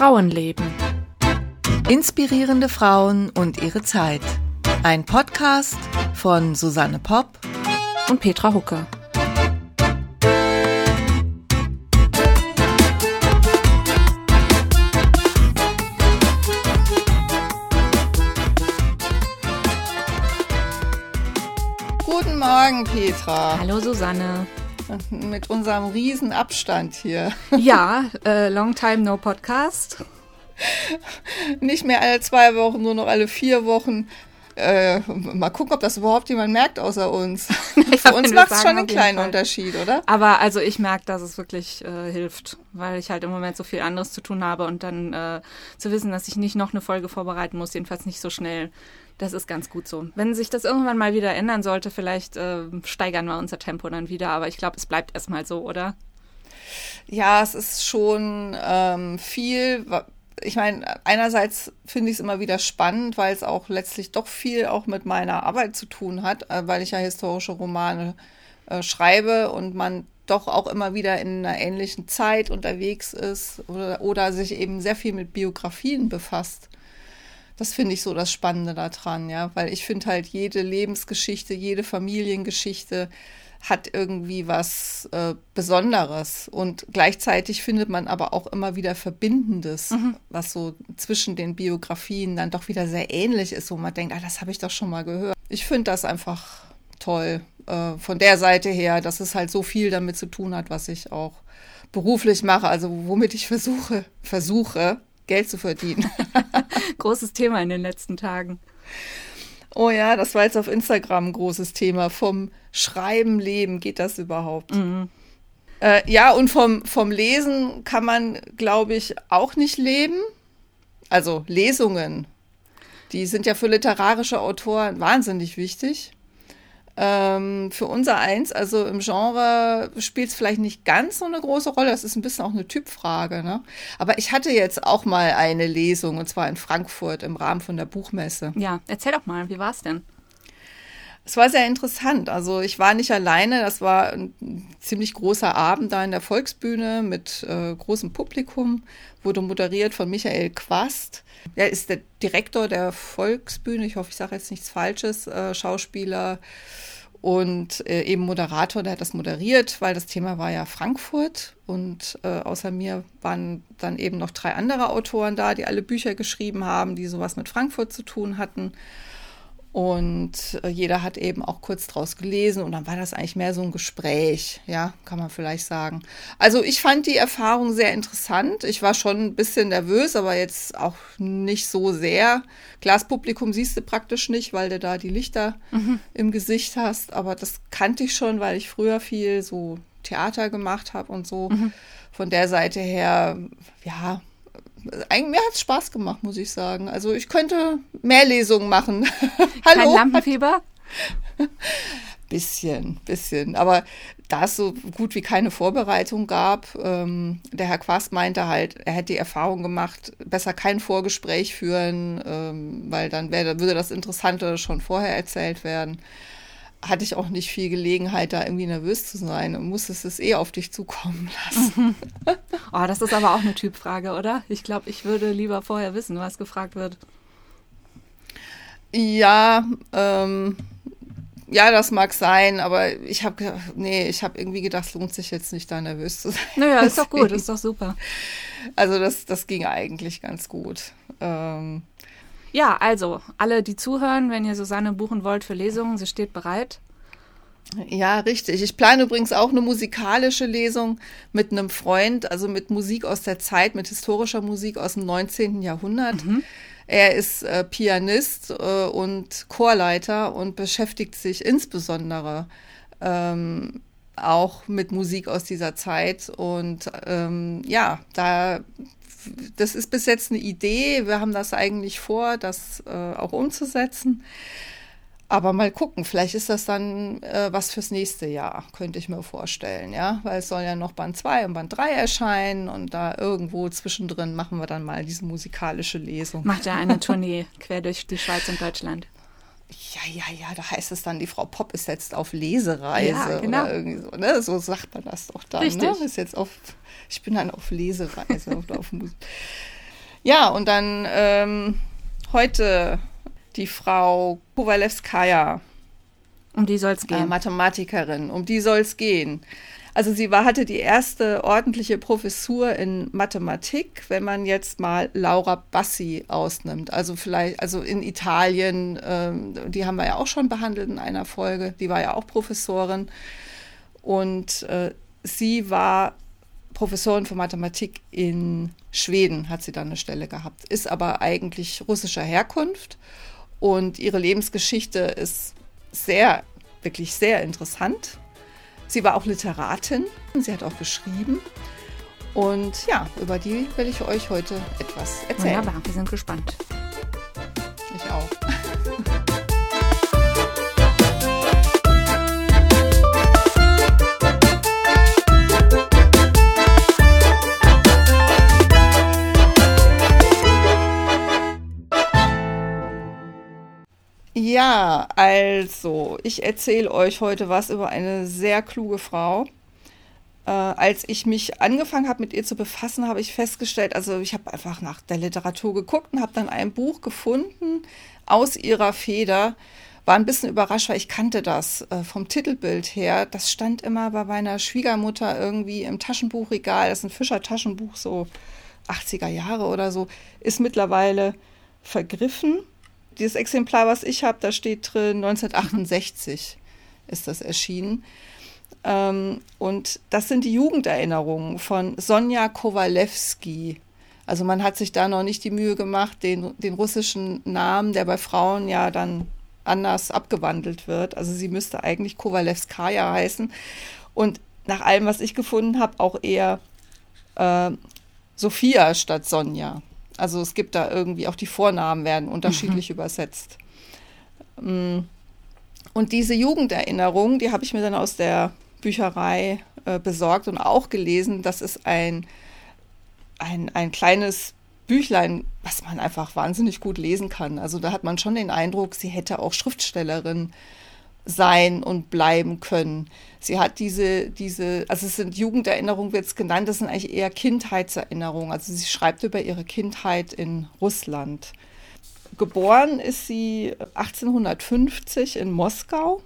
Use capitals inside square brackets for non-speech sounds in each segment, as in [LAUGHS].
Frauenleben. Inspirierende Frauen und ihre Zeit. Ein Podcast von Susanne Popp und Petra Hucke. Guten Morgen, Petra. Hallo, Susanne. Mit unserem riesen Abstand hier. [LAUGHS] Ja, äh, long time no podcast. Nicht mehr alle zwei Wochen, nur noch alle vier Wochen. Äh, mal gucken, ob das überhaupt jemand merkt außer uns. [LAUGHS] Ja, Für uns macht es schon einen kleinen Fall. Unterschied, oder? Aber also ich merke, dass es wirklich äh, hilft, weil ich halt im Moment so viel anderes zu tun habe und dann äh, zu wissen, dass ich nicht noch eine Folge vorbereiten muss, jedenfalls nicht so schnell. Das ist ganz gut so. Wenn sich das irgendwann mal wieder ändern sollte, vielleicht äh, steigern wir unser Tempo dann wieder, aber ich glaube, es bleibt erstmal so, oder? Ja, es ist schon ähm, viel ich meine, einerseits finde ich es immer wieder spannend, weil es auch letztlich doch viel auch mit meiner Arbeit zu tun hat, äh, weil ich ja historische Romane äh, schreibe und man doch auch immer wieder in einer ähnlichen Zeit unterwegs ist oder, oder sich eben sehr viel mit Biografien befasst. Das finde ich so das Spannende daran, ja, weil ich finde halt jede Lebensgeschichte, jede Familiengeschichte hat irgendwie was äh, Besonderes. Und gleichzeitig findet man aber auch immer wieder Verbindendes, mhm. was so zwischen den Biografien dann doch wieder sehr ähnlich ist, wo man denkt, ah, das habe ich doch schon mal gehört. Ich finde das einfach toll äh, von der Seite her, dass es halt so viel damit zu tun hat, was ich auch beruflich mache, also womit ich versuche, versuche, Geld zu verdienen. [LAUGHS] Großes Thema in den letzten Tagen. Oh ja, das war jetzt auf Instagram ein großes Thema. Vom Schreiben leben geht das überhaupt? Mhm. Äh, ja, und vom, vom Lesen kann man, glaube ich, auch nicht leben. Also Lesungen, die sind ja für literarische Autoren wahnsinnig wichtig. Ähm, für unser Eins, also im Genre, spielt es vielleicht nicht ganz so eine große Rolle. Das ist ein bisschen auch eine Typfrage. Ne? Aber ich hatte jetzt auch mal eine Lesung, und zwar in Frankfurt im Rahmen von der Buchmesse. Ja, erzähl doch mal, wie war es denn? Es war sehr interessant. Also ich war nicht alleine. Das war ein ziemlich großer Abend da in der Volksbühne mit äh, großem Publikum. Wurde moderiert von Michael Quast. Er ist der Direktor der Volksbühne. Ich hoffe, ich sage jetzt nichts Falsches. Äh, Schauspieler, und äh, eben Moderator, der hat das moderiert, weil das Thema war ja Frankfurt und äh, außer mir waren dann eben noch drei andere Autoren da, die alle Bücher geschrieben haben, die sowas mit Frankfurt zu tun hatten. Und äh, jeder hat eben auch kurz draus gelesen und dann war das eigentlich mehr so ein Gespräch, ja, kann man vielleicht sagen. Also ich fand die Erfahrung sehr interessant. Ich war schon ein bisschen nervös, aber jetzt auch nicht so sehr. Glaspublikum siehst du praktisch nicht, weil du da die Lichter mhm. im Gesicht hast. Aber das kannte ich schon, weil ich früher viel so Theater gemacht habe und so. Mhm. Von der Seite her, ja, mir hat es Spaß gemacht, muss ich sagen. Also ich könnte mehr Lesungen machen. [LAUGHS] Hallo. Kein Lampenfieber? [LAUGHS] bisschen, bisschen. Aber da es so gut wie keine Vorbereitung gab, ähm, der Herr Quast meinte halt, er hätte die Erfahrung gemacht, besser kein Vorgespräch führen, ähm, weil dann wär, würde das Interessante schon vorher erzählt werden hatte ich auch nicht viel Gelegenheit, da irgendwie nervös zu sein und musstest es eh auf dich zukommen lassen. [LAUGHS] oh, das ist aber auch eine Typfrage, oder? Ich glaube, ich würde lieber vorher wissen, was gefragt wird. Ja, ähm, ja, das mag sein, aber ich habe nee, ich habe irgendwie gedacht, es lohnt sich jetzt nicht, da nervös zu sein. Naja, ist doch gut, ist doch super. Also das, das ging eigentlich ganz gut. Ähm, ja, also, alle, die zuhören, wenn ihr Susanne buchen wollt für Lesungen, sie steht bereit. Ja, richtig. Ich plane übrigens auch eine musikalische Lesung mit einem Freund, also mit Musik aus der Zeit, mit historischer Musik aus dem 19. Jahrhundert. Mhm. Er ist äh, Pianist äh, und Chorleiter und beschäftigt sich insbesondere ähm, auch mit Musik aus dieser Zeit. Und ähm, ja, da das ist bis jetzt eine Idee. Wir haben das eigentlich vor, das äh, auch umzusetzen. Aber mal gucken, vielleicht ist das dann äh, was fürs nächste Jahr, könnte ich mir vorstellen, ja. Weil es soll ja noch Band 2 und Band 3 erscheinen und da irgendwo zwischendrin machen wir dann mal diese musikalische Lesung. Macht ja eine [LAUGHS] Tournee quer durch die Schweiz und Deutschland. Ja, ja, ja, da heißt es dann, die Frau Popp ist jetzt auf Lesereise ja, genau. oder irgendwie so, ne? So sagt man das doch dann, ne? Richtig. ne? Ist jetzt auf, ich bin dann auf Lesereise auf, auf Musik. Ja, und dann ähm, heute die Frau Kowalewskaja. Um die soll es gehen. Äh, Mathematikerin, um die soll es gehen. Also sie war, hatte die erste ordentliche Professur in Mathematik, wenn man jetzt mal Laura Bassi ausnimmt. Also vielleicht, also in Italien, ähm, die haben wir ja auch schon behandelt in einer Folge, die war ja auch Professorin. Und äh, sie war Professorin für Mathematik in Schweden, hat sie dann eine Stelle gehabt, ist aber eigentlich russischer Herkunft und ihre Lebensgeschichte ist sehr, wirklich sehr interessant. Sie war auch Literatin, sie hat auch geschrieben. Und ja, über die will ich euch heute etwas erzählen. Wunderbar, wir sind gespannt. Ja, also, ich erzähle euch heute was über eine sehr kluge Frau. Äh, als ich mich angefangen habe, mit ihr zu befassen, habe ich festgestellt, also ich habe einfach nach der Literatur geguckt und habe dann ein Buch gefunden aus ihrer Feder. War ein bisschen überrascht, weil ich kannte das äh, vom Titelbild her. Das stand immer bei meiner Schwiegermutter irgendwie im Taschenbuchregal. Das ist ein Fischer-Taschenbuch, so 80er Jahre oder so. Ist mittlerweile vergriffen dieses Exemplar, was ich habe, da steht drin 1968 ist das erschienen. Ähm, und das sind die Jugenderinnerungen von Sonja Kowalewski. Also man hat sich da noch nicht die Mühe gemacht, den, den russischen Namen, der bei Frauen ja dann anders abgewandelt wird. Also sie müsste eigentlich Kowalewskaja heißen. Und nach allem, was ich gefunden habe, auch eher äh, Sophia statt Sonja. Also es gibt da irgendwie auch die Vornamen werden unterschiedlich mhm. übersetzt. Mm. Und diese Jugenderinnerung, die habe ich mir dann aus der Bücherei äh, besorgt und auch gelesen. Das ist ein, ein, ein kleines Büchlein, was man einfach wahnsinnig gut lesen kann. Also da hat man schon den Eindruck, sie hätte auch Schriftstellerin sein und bleiben können. Sie hat diese, diese, also es sind Jugenderinnerungen, wird es genannt, das sind eigentlich eher Kindheitserinnerungen. Also sie schreibt über ihre Kindheit in Russland. Geboren ist sie 1850 in Moskau,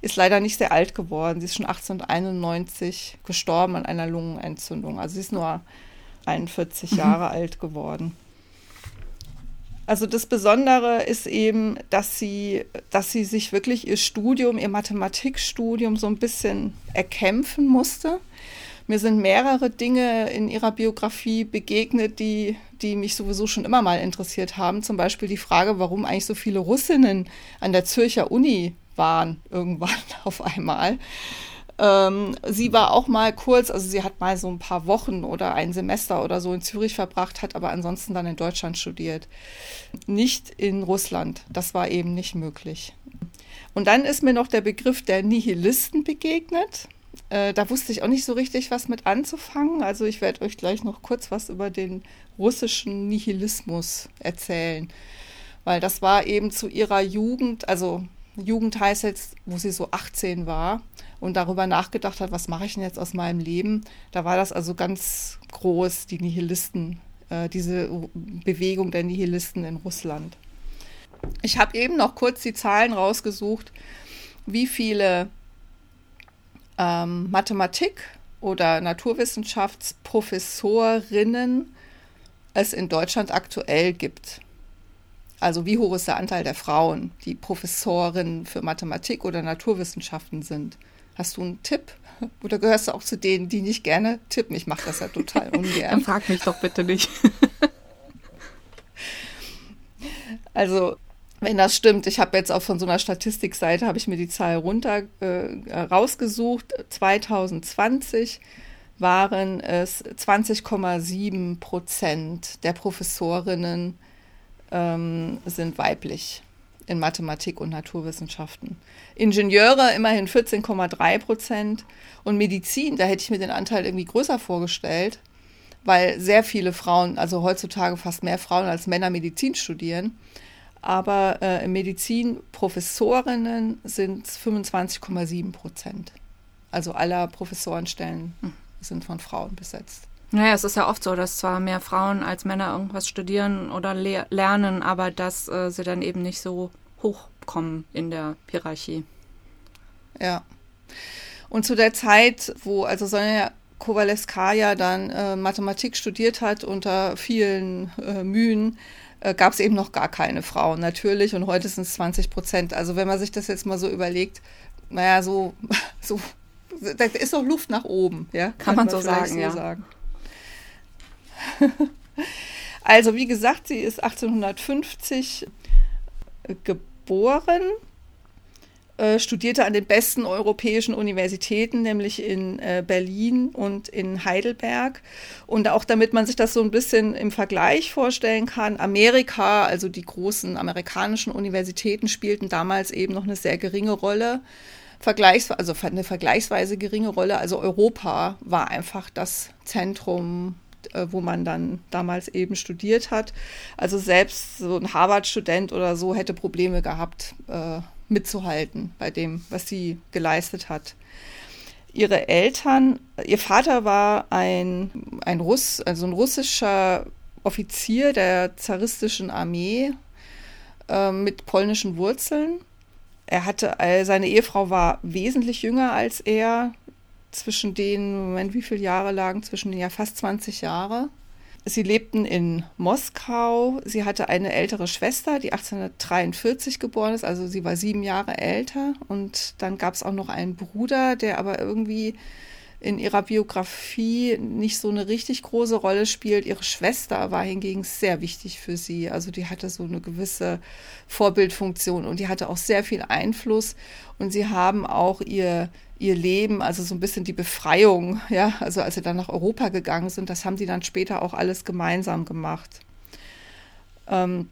ist leider nicht sehr alt geworden. Sie ist schon 1891 gestorben an einer Lungenentzündung. Also sie ist nur 41 mhm. Jahre alt geworden. Also das Besondere ist eben, dass sie, dass sie sich wirklich ihr Studium, ihr Mathematikstudium so ein bisschen erkämpfen musste. Mir sind mehrere Dinge in ihrer Biografie begegnet, die, die mich sowieso schon immer mal interessiert haben. Zum Beispiel die Frage, warum eigentlich so viele Russinnen an der Zürcher Uni waren irgendwann [LAUGHS] auf einmal. Ähm, sie war auch mal kurz, also sie hat mal so ein paar Wochen oder ein Semester oder so in Zürich verbracht, hat aber ansonsten dann in Deutschland studiert. Nicht in Russland. Das war eben nicht möglich. Und dann ist mir noch der Begriff der Nihilisten begegnet. Äh, da wusste ich auch nicht so richtig, was mit anzufangen. Also ich werde euch gleich noch kurz was über den russischen Nihilismus erzählen. Weil das war eben zu ihrer Jugend, also Jugend heißt jetzt, wo sie so 18 war und darüber nachgedacht hat, was mache ich denn jetzt aus meinem Leben. Da war das also ganz groß, die Nihilisten, äh, diese Bewegung der Nihilisten in Russland. Ich habe eben noch kurz die Zahlen rausgesucht, wie viele ähm, Mathematik- oder Naturwissenschaftsprofessorinnen es in Deutschland aktuell gibt. Also wie hoch ist der Anteil der Frauen, die Professorinnen für Mathematik oder Naturwissenschaften sind? Hast du einen Tipp? Oder gehörst du auch zu denen, die nicht gerne tippen? Ich mache das ja total [LAUGHS] ungern. Dann frag mich doch bitte nicht. [LAUGHS] also, wenn das stimmt, ich habe jetzt auch von so einer Statistikseite, habe ich mir die Zahl runter äh, rausgesucht. 2020 waren es 20,7 Prozent der Professorinnen ähm, sind weiblich in Mathematik und Naturwissenschaften. Ingenieure immerhin 14,3 Prozent und Medizin, da hätte ich mir den Anteil irgendwie größer vorgestellt, weil sehr viele Frauen, also heutzutage fast mehr Frauen als Männer Medizin studieren. Aber äh, Medizin Professorinnen sind 25,7 Prozent. Also aller Professorenstellen sind von Frauen besetzt. Naja, es ist ja oft so, dass zwar mehr Frauen als Männer irgendwas studieren oder le lernen, aber dass äh, sie dann eben nicht so hochkommen in der Hierarchie. Ja. Und zu der Zeit, wo also Sonja Kowalewskaja dann äh, Mathematik studiert hat unter vielen äh, Mühen, äh, gab es eben noch gar keine Frauen, natürlich. Und heute sind es 20 Prozent. Also wenn man sich das jetzt mal so überlegt, naja, so, [LAUGHS] so da ist noch Luft nach oben, ja. Kann, man, man so sagen, so ja. Sagen. [LAUGHS] also wie gesagt, sie ist 1850 geboren äh, studierte an den besten europäischen Universitäten, nämlich in äh, Berlin und in Heidelberg. Und auch damit man sich das so ein bisschen im Vergleich vorstellen kann, Amerika, also die großen amerikanischen Universitäten spielten damals eben noch eine sehr geringe Rolle. Vergleichs also eine vergleichsweise geringe Rolle. Also Europa war einfach das Zentrum äh, wo man dann damals eben studiert hat. Also selbst so ein Harvard-Student oder so hätte Probleme gehabt, äh, mitzuhalten bei dem, was sie geleistet hat. Ihre Eltern, ihr Vater war ein, ein Russ, also ein russischer Offizier der zaristischen Armee äh, mit polnischen Wurzeln. Er hatte, äh, seine Ehefrau war wesentlich jünger als er, zwischen denen, Moment, wie viele Jahre lagen zwischen denen? Ja, fast 20 Jahre. Sie lebten in Moskau. Sie hatte eine ältere Schwester, die 1843 geboren ist, also sie war sieben Jahre älter. Und dann gab es auch noch einen Bruder, der aber irgendwie in ihrer Biografie nicht so eine richtig große Rolle spielt. Ihre Schwester war hingegen sehr wichtig für sie. Also die hatte so eine gewisse Vorbildfunktion und die hatte auch sehr viel Einfluss. Und sie haben auch ihr ihr Leben, also so ein bisschen die Befreiung, ja, also als sie dann nach Europa gegangen sind, das haben die dann später auch alles gemeinsam gemacht. Ähm,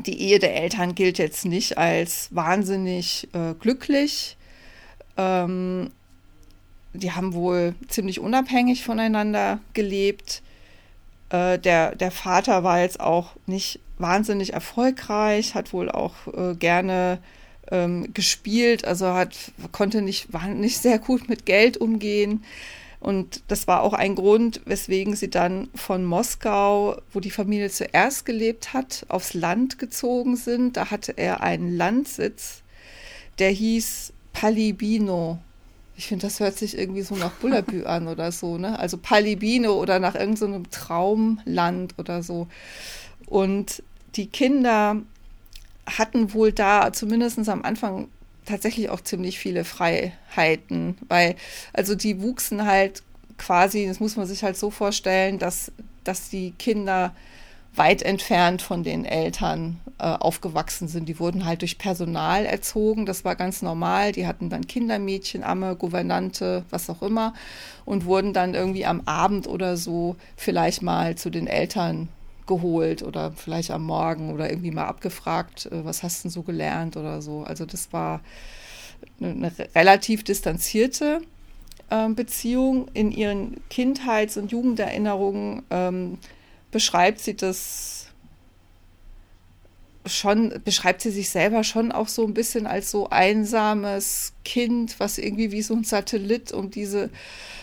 die Ehe der Eltern gilt jetzt nicht als wahnsinnig äh, glücklich. Ähm, die haben wohl ziemlich unabhängig voneinander gelebt. Äh, der, der Vater war jetzt auch nicht wahnsinnig erfolgreich, hat wohl auch äh, gerne ähm, gespielt, also hat, konnte nicht, war nicht sehr gut mit Geld umgehen. Und das war auch ein Grund, weswegen sie dann von Moskau, wo die Familie zuerst gelebt hat, aufs Land gezogen sind. Da hatte er einen Landsitz, der hieß Palibino. Ich finde, das hört sich irgendwie so nach Bullabü [LAUGHS] an oder so, ne? Also Palibino oder nach irgendeinem so Traumland oder so. Und die Kinder hatten wohl da zumindest am Anfang tatsächlich auch ziemlich viele Freiheiten, weil also die wuchsen halt quasi, das muss man sich halt so vorstellen, dass, dass die Kinder weit entfernt von den Eltern äh, aufgewachsen sind. Die wurden halt durch Personal erzogen, das war ganz normal. Die hatten dann Kindermädchen, Amme, Gouvernante, was auch immer und wurden dann irgendwie am Abend oder so vielleicht mal zu den Eltern geholt oder vielleicht am Morgen oder irgendwie mal abgefragt, äh, was hast du so gelernt oder so. Also das war eine, eine relativ distanzierte äh, Beziehung. In ihren Kindheits- und Jugenderinnerungen ähm, beschreibt sie das schon, beschreibt sie sich selber schon auch so ein bisschen als so einsames Kind, was irgendwie wie so ein Satellit um diese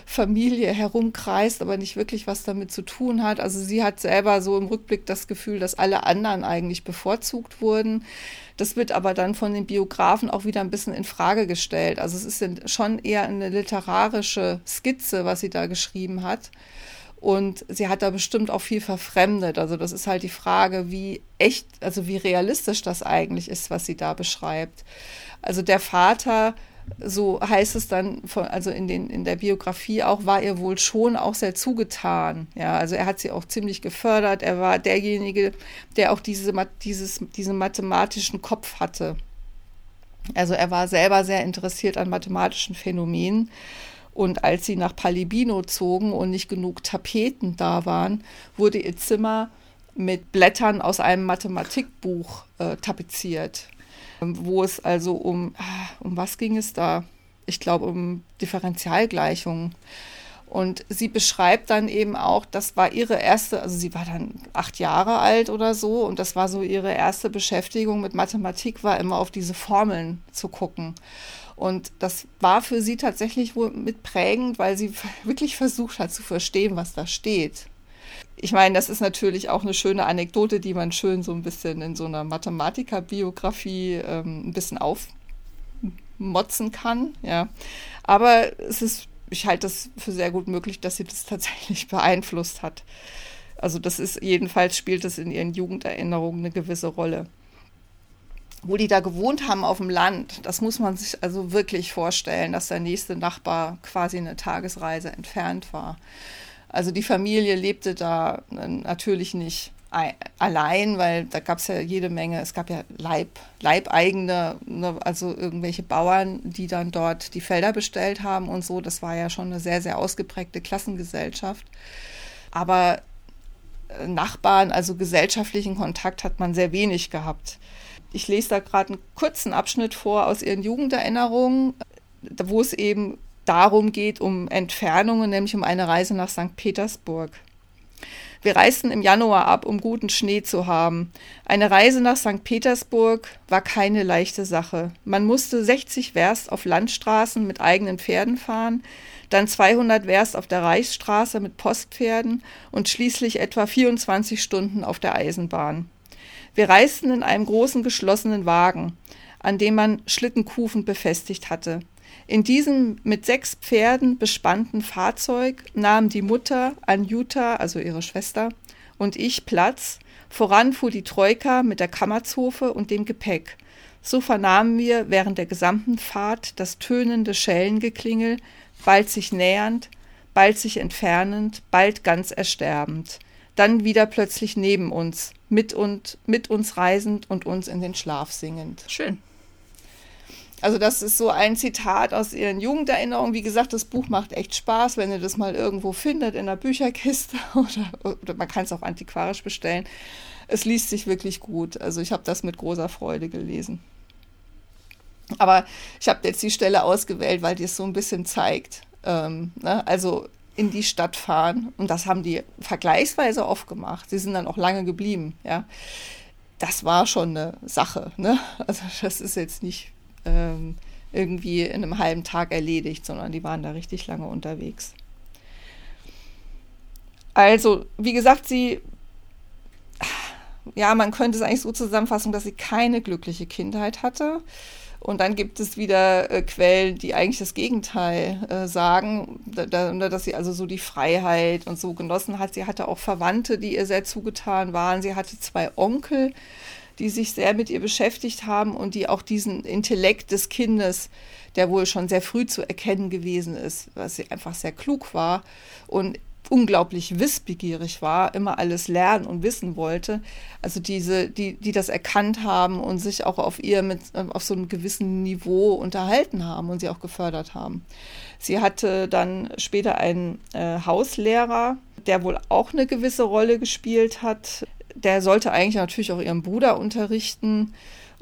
Familie herumkreist, aber nicht wirklich was damit zu tun hat. Also sie hat selber so im Rückblick das Gefühl, dass alle anderen eigentlich bevorzugt wurden. Das wird aber dann von den Biografen auch wieder ein bisschen in Frage gestellt. Also es ist schon eher eine literarische Skizze, was sie da geschrieben hat. Und sie hat da bestimmt auch viel verfremdet. Also das ist halt die Frage, wie echt, also wie realistisch das eigentlich ist, was sie da beschreibt. Also der Vater so heißt es dann, von, also in, den, in der Biografie auch, war ihr wohl schon auch sehr zugetan. Ja, also er hat sie auch ziemlich gefördert. Er war derjenige, der auch diese, dieses, diesen mathematischen Kopf hatte. Also er war selber sehr interessiert an mathematischen Phänomenen. Und als sie nach Palibino zogen und nicht genug Tapeten da waren, wurde ihr Zimmer mit Blättern aus einem Mathematikbuch äh, tapeziert wo es also um, ah, um was ging es da? Ich glaube, um Differentialgleichungen. Und sie beschreibt dann eben auch, das war ihre erste, also sie war dann acht Jahre alt oder so und das war so ihre erste Beschäftigung mit Mathematik, war immer auf diese Formeln zu gucken. Und das war für sie tatsächlich wohl mit prägend, weil sie [LAUGHS] wirklich versucht hat zu verstehen, was da steht. Ich meine, das ist natürlich auch eine schöne Anekdote, die man schön so ein bisschen in so einer Mathematikerbiografie ähm, ein bisschen aufmotzen kann. Ja. Aber es ist, ich halte das für sehr gut möglich, dass sie das [LAUGHS] tatsächlich beeinflusst hat. Also das ist jedenfalls spielt es in ihren Jugenderinnerungen eine gewisse Rolle. Wo die da gewohnt haben auf dem Land, das muss man sich also wirklich vorstellen, dass der nächste Nachbar quasi eine Tagesreise entfernt war. Also die Familie lebte da äh, natürlich nicht allein, weil da gab es ja jede Menge, es gab ja Leib, Leibeigene, ne, also irgendwelche Bauern, die dann dort die Felder bestellt haben und so. Das war ja schon eine sehr, sehr ausgeprägte Klassengesellschaft. Aber äh, Nachbarn, also gesellschaftlichen Kontakt hat man sehr wenig gehabt. Ich lese da gerade einen kurzen Abschnitt vor aus ihren Jugenderinnerungen, wo es eben darum geht, um Entfernungen, nämlich um eine Reise nach St. Petersburg. Wir reisten im Januar ab, um guten Schnee zu haben. Eine Reise nach St. Petersburg war keine leichte Sache. Man musste 60 Werst auf Landstraßen mit eigenen Pferden fahren, dann 200 Werst auf der Reichsstraße mit Postpferden und schließlich etwa 24 Stunden auf der Eisenbahn. Wir reisten in einem großen geschlossenen Wagen, an dem man Schlittenkufen befestigt hatte. In diesem mit sechs Pferden bespannten Fahrzeug nahmen die Mutter, Anjuta, also ihre Schwester, und ich Platz. Voran fuhr die Troika mit der Kammerzofe und dem Gepäck. So vernahmen wir während der gesamten Fahrt das tönende Schellengeklingel, bald sich nähernd, bald sich entfernend, bald ganz ersterbend, dann wieder plötzlich neben uns, mit und mit uns reisend und uns in den Schlaf singend. Schön. Also das ist so ein Zitat aus ihren Jugenderinnerungen. Wie gesagt, das Buch macht echt Spaß, wenn ihr das mal irgendwo findet in der Bücherkiste [LAUGHS] oder, oder man kann es auch antiquarisch bestellen. Es liest sich wirklich gut. Also ich habe das mit großer Freude gelesen. Aber ich habe jetzt die Stelle ausgewählt, weil die es so ein bisschen zeigt. Ähm, ne? Also in die Stadt fahren und das haben die vergleichsweise oft gemacht. Sie sind dann auch lange geblieben. Ja, das war schon eine Sache. Ne? Also das ist jetzt nicht ähm, irgendwie in einem halben Tag erledigt, sondern die waren da richtig lange unterwegs. Also, wie gesagt, sie, ja, man könnte es eigentlich so zusammenfassen, dass sie keine glückliche Kindheit hatte. Und dann gibt es wieder äh, Quellen, die eigentlich das Gegenteil äh, sagen, da, da, dass sie also so die Freiheit und so genossen hat. Sie hatte auch Verwandte, die ihr sehr zugetan waren. Sie hatte zwei Onkel, die sich sehr mit ihr beschäftigt haben und die auch diesen Intellekt des Kindes, der wohl schon sehr früh zu erkennen gewesen ist, was sie einfach sehr klug war und unglaublich wissbegierig war, immer alles lernen und wissen wollte. Also diese, die, die das erkannt haben und sich auch auf ihr mit auf so einem gewissen Niveau unterhalten haben und sie auch gefördert haben. Sie hatte dann später einen äh, Hauslehrer, der wohl auch eine gewisse Rolle gespielt hat der sollte eigentlich natürlich auch ihren Bruder unterrichten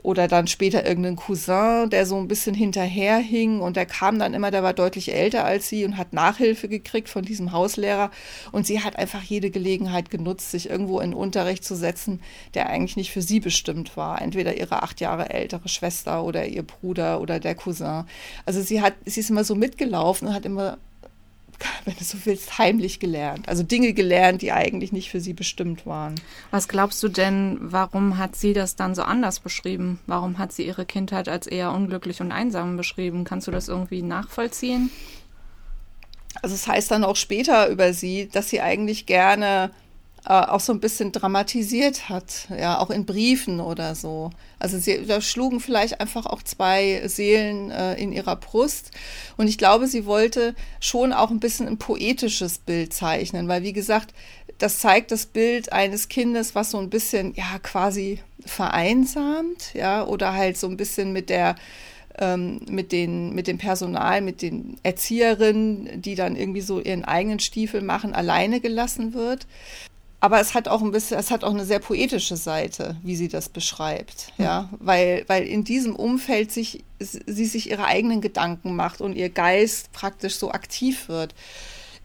oder dann später irgendeinen Cousin, der so ein bisschen hinterherhing und der kam dann immer, der war deutlich älter als sie und hat Nachhilfe gekriegt von diesem Hauslehrer und sie hat einfach jede Gelegenheit genutzt, sich irgendwo in Unterricht zu setzen, der eigentlich nicht für sie bestimmt war, entweder ihre acht Jahre ältere Schwester oder ihr Bruder oder der Cousin. Also sie hat, sie ist immer so mitgelaufen und hat immer [LAUGHS] wenn du so willst, heimlich gelernt. Also Dinge gelernt, die eigentlich nicht für sie bestimmt waren. Was glaubst du denn, warum hat sie das dann so anders beschrieben? Warum hat sie ihre Kindheit als eher unglücklich und einsam beschrieben? Kannst du das irgendwie nachvollziehen? Also es heißt dann auch später über sie, dass sie eigentlich gerne auch so ein bisschen dramatisiert hat, ja, auch in Briefen oder so. Also sie, da schlugen vielleicht einfach auch zwei Seelen äh, in ihrer Brust. Und ich glaube, sie wollte schon auch ein bisschen ein poetisches Bild zeichnen, weil wie gesagt, das zeigt das Bild eines Kindes, was so ein bisschen, ja, quasi vereinsamt, ja, oder halt so ein bisschen mit der ähm, mit, den, mit dem Personal, mit den Erzieherinnen, die dann irgendwie so ihren eigenen Stiefel machen, alleine gelassen wird. Aber es hat auch ein bisschen, es hat auch eine sehr poetische Seite, wie sie das beschreibt, ja, mhm. weil, weil in diesem Umfeld sich, sie sich ihre eigenen Gedanken macht und ihr Geist praktisch so aktiv wird.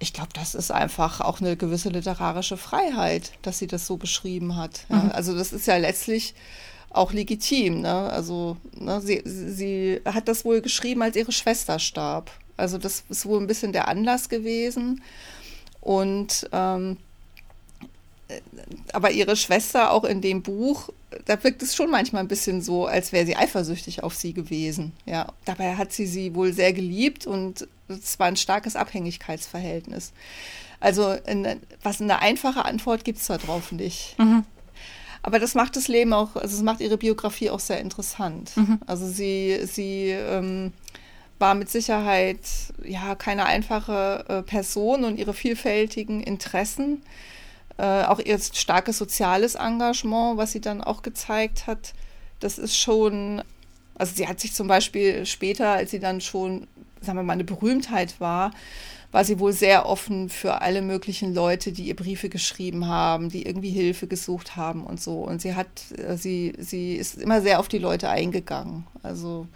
Ich glaube, das ist einfach auch eine gewisse literarische Freiheit, dass sie das so beschrieben hat. Ja. Mhm. Also das ist ja letztlich auch legitim. Ne? Also ne, sie, sie hat das wohl geschrieben, als ihre Schwester starb. Also das ist wohl ein bisschen der Anlass gewesen. Und ähm, aber ihre Schwester auch in dem Buch, da wirkt es schon manchmal ein bisschen so, als wäre sie eifersüchtig auf sie gewesen. Ja, dabei hat sie sie wohl sehr geliebt und es war ein starkes Abhängigkeitsverhältnis. Also in, was eine einfache Antwort gibt es da drauf nicht. Mhm. Aber das macht das Leben auch, also es macht ihre Biografie auch sehr interessant. Mhm. Also sie, sie ähm, war mit Sicherheit ja keine einfache äh, Person und ihre vielfältigen Interessen, äh, auch ihr starkes soziales Engagement, was sie dann auch gezeigt hat, das ist schon, also sie hat sich zum Beispiel später, als sie dann schon, sagen wir mal, eine Berühmtheit war, war sie wohl sehr offen für alle möglichen Leute, die ihr Briefe geschrieben haben, die irgendwie Hilfe gesucht haben und so. Und sie hat, äh, sie, sie ist immer sehr auf die Leute eingegangen. Also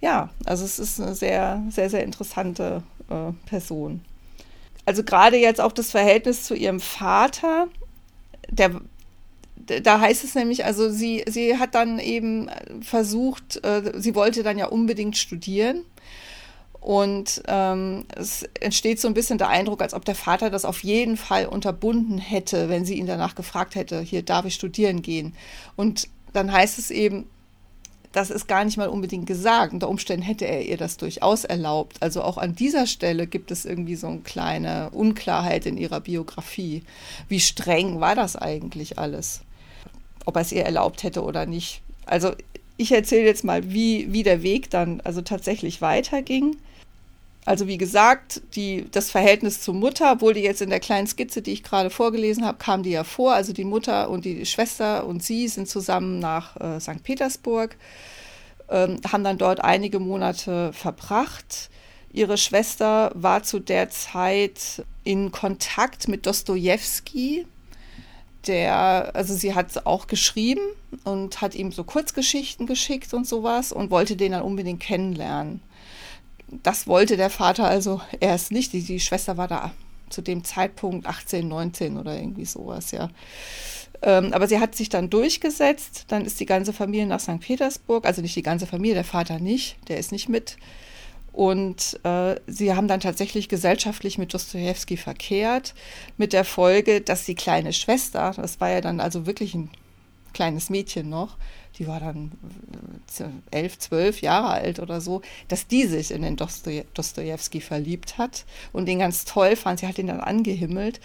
ja, also es ist eine sehr, sehr, sehr interessante äh, Person. Also gerade jetzt auch das Verhältnis zu ihrem Vater, der da heißt es nämlich, also sie, sie hat dann eben versucht, äh, sie wollte dann ja unbedingt studieren und ähm, es entsteht so ein bisschen der Eindruck, als ob der Vater das auf jeden Fall unterbunden hätte, wenn sie ihn danach gefragt hätte, hier darf ich studieren gehen. Und dann heißt es eben, das ist gar nicht mal unbedingt gesagt. Unter Umständen hätte er ihr das durchaus erlaubt. Also auch an dieser Stelle gibt es irgendwie so eine kleine Unklarheit in ihrer Biografie. Wie streng war das eigentlich alles? Ob er es ihr erlaubt hätte oder nicht. Also ich erzähle jetzt mal, wie, wie der Weg dann also tatsächlich weiterging. Also wie gesagt, die, das Verhältnis zur Mutter wurde jetzt in der kleinen Skizze, die ich gerade vorgelesen habe, kam die ja vor. Also die Mutter und die Schwester und sie sind zusammen nach äh, St. Petersburg, ähm, haben dann dort einige Monate verbracht. Ihre Schwester war zu der Zeit in Kontakt mit Dostoevsky. Der, also sie hat auch geschrieben und hat ihm so Kurzgeschichten geschickt und sowas und wollte den dann unbedingt kennenlernen das wollte der Vater also erst nicht. Die, die Schwester war da zu dem Zeitpunkt 18, 19 oder irgendwie sowas, ja. Ähm, aber sie hat sich dann durchgesetzt. Dann ist die ganze Familie nach St. Petersburg, also nicht die ganze Familie, der Vater nicht, der ist nicht mit. Und äh, sie haben dann tatsächlich gesellschaftlich mit Dostoevsky verkehrt, mit der Folge, dass die kleine Schwester, das war ja dann also wirklich ein kleines Mädchen noch, die war dann äh, elf, zwölf Jahre alt oder so, dass die sich in den Dostoevsky verliebt hat und den ganz toll fand. Sie hat ihn dann angehimmelt,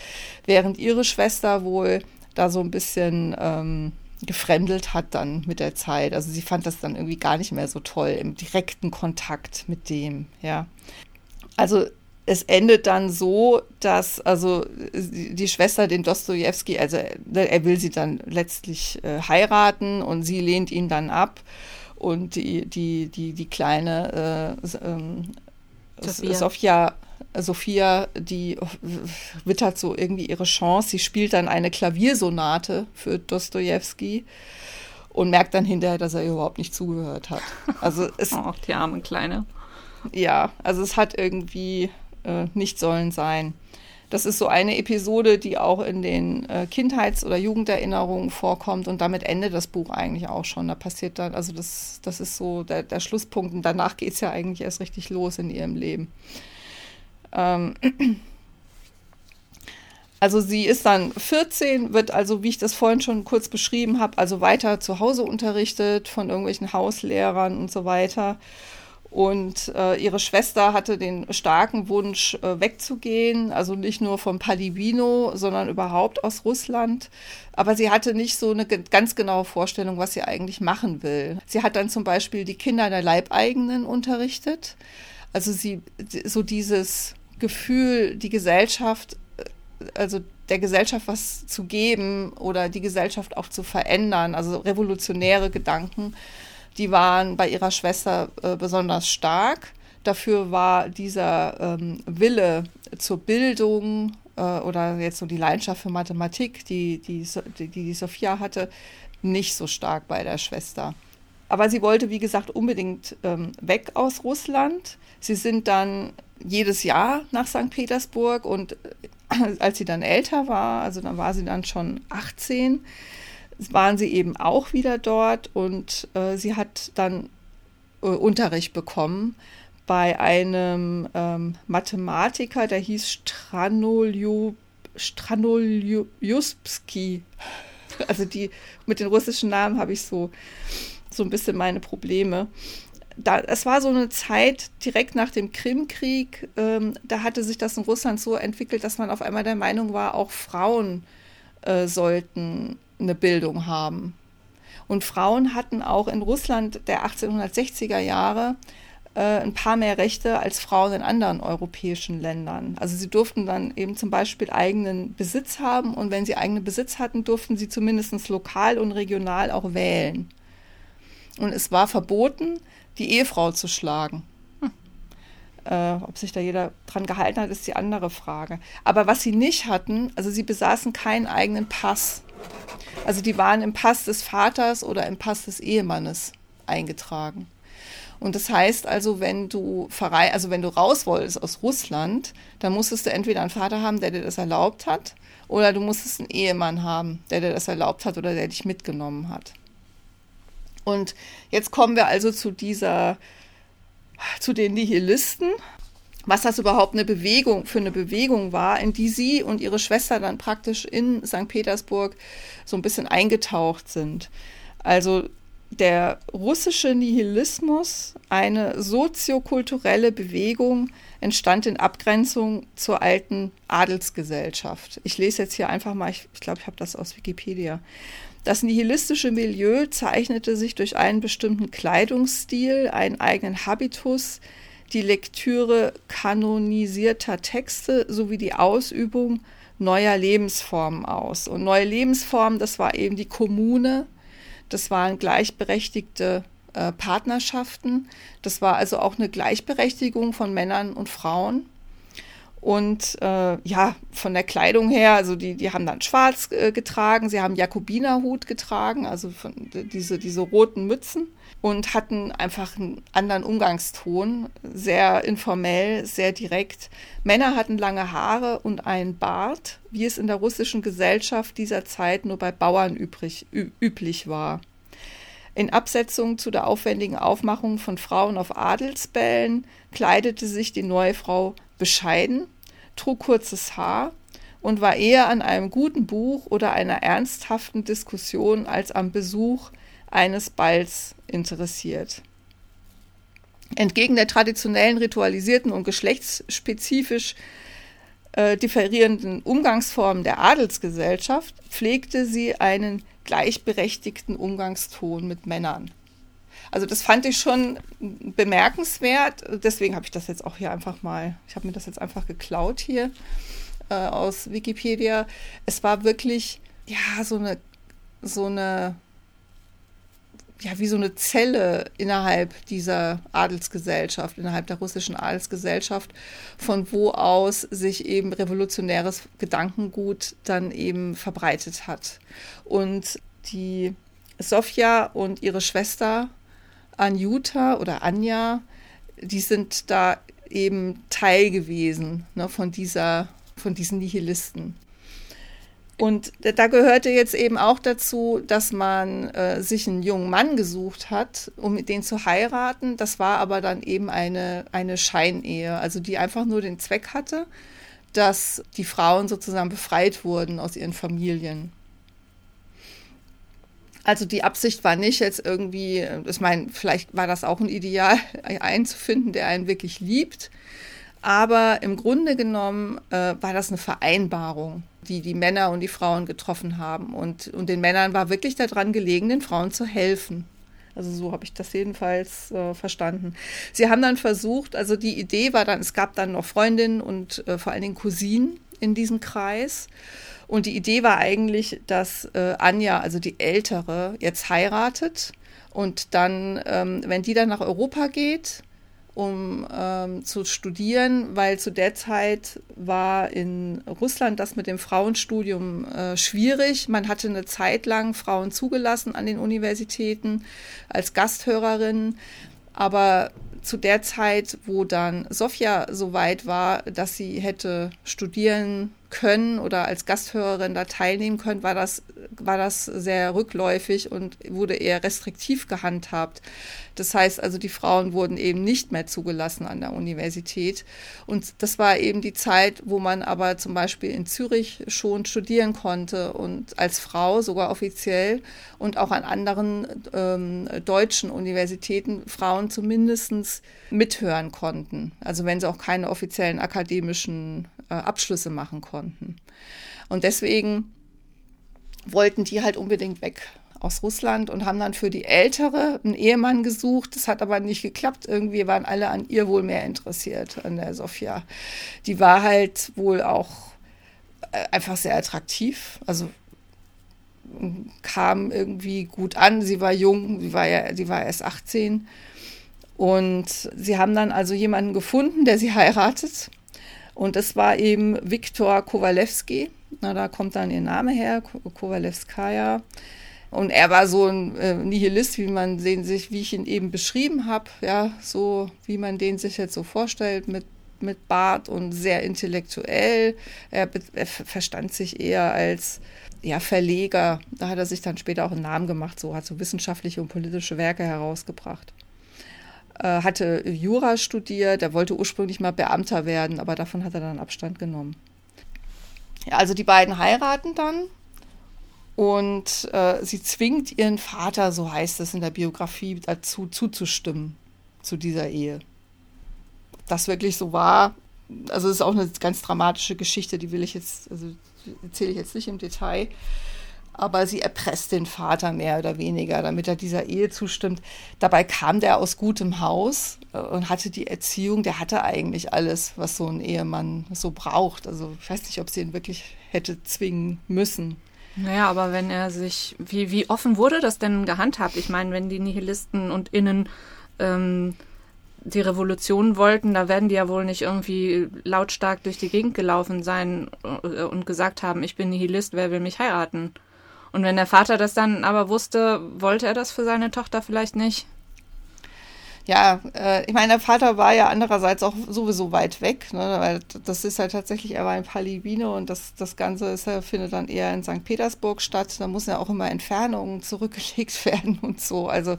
während ihre Schwester wohl da so ein bisschen ähm, gefremdelt hat dann mit der Zeit. Also sie fand das dann irgendwie gar nicht mehr so toll im direkten Kontakt mit dem, ja. Also es endet dann so, dass also die Schwester den Dostoevsky, also er will sie dann letztlich äh, heiraten und sie lehnt ihn dann ab und die die die die kleine äh, ähm, Sophia. Sophia Sophia, die wittert so irgendwie ihre Chance. Sie spielt dann eine Klaviersonate für Dostoevsky und merkt dann hinterher, dass er überhaupt nicht zugehört hat. Also es, [LAUGHS] oh, die arme Kleine. Ja, also es hat irgendwie äh, nicht sollen sein. Das ist so eine Episode, die auch in den äh, Kindheits- oder Jugenderinnerungen vorkommt und damit endet das Buch eigentlich auch schon. Da passiert dann, also das, das ist so der, der Schlusspunkt und danach geht es ja eigentlich erst richtig los in ihrem Leben. Ähm, [CLEARS THROAT] also sie ist dann 14, wird also, wie ich das vorhin schon kurz beschrieben habe, also weiter zu Hause unterrichtet von irgendwelchen Hauslehrern und so weiter und äh, ihre Schwester hatte den starken Wunsch, äh, wegzugehen, also nicht nur vom Palivino, sondern überhaupt aus Russland. Aber sie hatte nicht so eine ganz genaue Vorstellung, was sie eigentlich machen will. Sie hat dann zum Beispiel die Kinder der Leibeigenen unterrichtet. Also sie, so dieses Gefühl, die Gesellschaft, äh, also der Gesellschaft was zu geben oder die Gesellschaft auch zu verändern, also revolutionäre Gedanken die waren bei ihrer Schwester äh, besonders stark. Dafür war dieser ähm, Wille zur Bildung äh, oder jetzt so die Leidenschaft für Mathematik, die die, die die Sophia hatte, nicht so stark bei der Schwester. Aber sie wollte, wie gesagt, unbedingt ähm, weg aus Russland. Sie sind dann jedes Jahr nach St. Petersburg und äh, als sie dann älter war, also dann war sie dann schon 18, waren sie eben auch wieder dort und äh, sie hat dann äh, Unterricht bekommen bei einem ähm, Mathematiker, der hieß Stranolju, Stranoljuski. Also die mit den russischen Namen habe ich so, so ein bisschen meine Probleme. Da, es war so eine Zeit direkt nach dem Krimkrieg, ähm, da hatte sich das in Russland so entwickelt, dass man auf einmal der Meinung war, auch Frauen äh, sollten eine Bildung haben. Und Frauen hatten auch in Russland der 1860er Jahre äh, ein paar mehr Rechte als Frauen in anderen europäischen Ländern. Also sie durften dann eben zum Beispiel eigenen Besitz haben und wenn sie eigenen Besitz hatten, durften sie zumindest lokal und regional auch wählen. Und es war verboten, die Ehefrau zu schlagen. Hm. Äh, ob sich da jeder dran gehalten hat, ist die andere Frage. Aber was sie nicht hatten, also sie besaßen keinen eigenen Pass. Also die waren im Pass des Vaters oder im Pass des Ehemannes eingetragen. Und das heißt also, wenn du verrei also wenn du raus wolltest aus Russland, dann musstest du entweder einen Vater haben, der dir das erlaubt hat, oder du musstest einen Ehemann haben, der dir das erlaubt hat oder der dich mitgenommen hat. Und jetzt kommen wir also zu dieser, zu den Nihilisten was das überhaupt eine Bewegung für eine Bewegung war, in die sie und ihre Schwester dann praktisch in St. Petersburg so ein bisschen eingetaucht sind. Also der russische Nihilismus, eine soziokulturelle Bewegung, entstand in Abgrenzung zur alten Adelsgesellschaft. Ich lese jetzt hier einfach mal, ich, ich glaube, ich habe das aus Wikipedia. Das nihilistische Milieu zeichnete sich durch einen bestimmten Kleidungsstil, einen eigenen Habitus, die Lektüre kanonisierter Texte sowie die Ausübung neuer Lebensformen aus. Und neue Lebensformen, das war eben die Kommune, das waren gleichberechtigte äh, Partnerschaften, das war also auch eine Gleichberechtigung von Männern und Frauen. Und äh, ja, von der Kleidung her, also die, die haben dann schwarz äh, getragen, sie haben Jakobinerhut getragen, also von, diese, diese roten Mützen und hatten einfach einen anderen Umgangston, sehr informell, sehr direkt. Männer hatten lange Haare und einen Bart, wie es in der russischen Gesellschaft dieser Zeit nur bei Bauern übrig, üblich war. In Absetzung zu der aufwendigen Aufmachung von Frauen auf Adelsbällen kleidete sich die neue Frau bescheiden trug kurzes Haar und war eher an einem guten Buch oder einer ernsthaften Diskussion als am Besuch eines Balls interessiert. Entgegen der traditionellen, ritualisierten und geschlechtsspezifisch äh, differierenden Umgangsformen der Adelsgesellschaft pflegte sie einen gleichberechtigten Umgangston mit Männern. Also das fand ich schon bemerkenswert. Deswegen habe ich das jetzt auch hier einfach mal, ich habe mir das jetzt einfach geklaut hier äh, aus Wikipedia. Es war wirklich, ja, so eine, so eine, ja, wie so eine Zelle innerhalb dieser Adelsgesellschaft, innerhalb der russischen Adelsgesellschaft, von wo aus sich eben revolutionäres Gedankengut dann eben verbreitet hat. Und die Sofia und ihre Schwester Anjuta oder Anja, die sind da eben Teil gewesen ne, von, dieser, von diesen Nihilisten. Und da gehörte jetzt eben auch dazu, dass man äh, sich einen jungen Mann gesucht hat, um den zu heiraten. Das war aber dann eben eine, eine Scheinehe, also die einfach nur den Zweck hatte, dass die Frauen sozusagen befreit wurden aus ihren Familien. Also die Absicht war nicht jetzt irgendwie, ich meine, vielleicht war das auch ein Ideal, [LAUGHS] einen zu finden, der einen wirklich liebt. Aber im Grunde genommen äh, war das eine Vereinbarung, die die Männer und die Frauen getroffen haben. Und, und den Männern war wirklich daran gelegen, den Frauen zu helfen. Also so habe ich das jedenfalls äh, verstanden. Sie haben dann versucht, also die Idee war dann, es gab dann noch Freundinnen und äh, vor allen Dingen Cousinen in diesem Kreis. Und die Idee war eigentlich, dass äh, Anja, also die Ältere, jetzt heiratet und dann, ähm, wenn die dann nach Europa geht, um ähm, zu studieren, weil zu der Zeit war in Russland das mit dem Frauenstudium äh, schwierig. Man hatte eine Zeit lang Frauen zugelassen an den Universitäten als Gasthörerinnen, aber zu der Zeit, wo dann Sofia so weit war, dass sie hätte studieren können oder als Gasthörerin da teilnehmen können, war das, war das sehr rückläufig und wurde eher restriktiv gehandhabt. Das heißt also, die Frauen wurden eben nicht mehr zugelassen an der Universität. Und das war eben die Zeit, wo man aber zum Beispiel in Zürich schon studieren konnte und als Frau sogar offiziell und auch an anderen ähm, deutschen Universitäten Frauen zumindest mithören konnten. Also wenn sie auch keine offiziellen akademischen äh, Abschlüsse machen konnten. Und deswegen wollten die halt unbedingt weg aus Russland und haben dann für die Ältere einen Ehemann gesucht. Das hat aber nicht geklappt. Irgendwie waren alle an ihr wohl mehr interessiert, an der Sofia. Die war halt wohl auch äh, einfach sehr attraktiv. Also kam irgendwie gut an. Sie war jung, sie war ja, sie war erst 18. Und sie haben dann also jemanden gefunden, der sie heiratet. Und das war eben Viktor Kowalewski. Na, da kommt dann ihr Name her, Kowalewskaja. Und er war so ein äh, Nihilist, wie man den sich, wie ich ihn eben beschrieben habe, ja, so wie man den sich jetzt so vorstellt, mit, mit Bart und sehr intellektuell. Er, er verstand sich eher als ja, Verleger. Da hat er sich dann später auch einen Namen gemacht, so hat so wissenschaftliche und politische Werke herausgebracht. Äh, hatte Jura studiert, er wollte ursprünglich mal Beamter werden, aber davon hat er dann Abstand genommen. Ja, also die beiden heiraten dann und äh, sie zwingt ihren Vater, so heißt es in der Biografie, dazu zuzustimmen, zu dieser Ehe. Das wirklich so war, also es ist auch eine ganz dramatische Geschichte, die will ich jetzt, also erzähle ich jetzt nicht im Detail aber sie erpresst den Vater mehr oder weniger, damit er dieser Ehe zustimmt. Dabei kam der aus gutem Haus äh, und hatte die Erziehung, der hatte eigentlich alles, was so ein Ehemann so braucht. Also ich weiß nicht, ob sie ihn wirklich hätte zwingen müssen. Naja, aber wenn er sich, wie, wie offen wurde das denn gehandhabt? Ich meine, wenn die Nihilisten und Innen ähm, die Revolution wollten, da werden die ja wohl nicht irgendwie lautstark durch die Gegend gelaufen sein äh, und gesagt haben, ich bin Nihilist, wer will mich heiraten? Und wenn der Vater das dann aber wusste, wollte er das für seine Tochter vielleicht nicht? Ja, äh, ich meine, der Vater war ja andererseits auch sowieso weit weg, ne, weil das ist ja tatsächlich, er war in Palivine und das, das Ganze ist ja, findet dann eher in St. Petersburg statt. Da müssen ja auch immer Entfernungen zurückgelegt [LAUGHS] werden und so. Also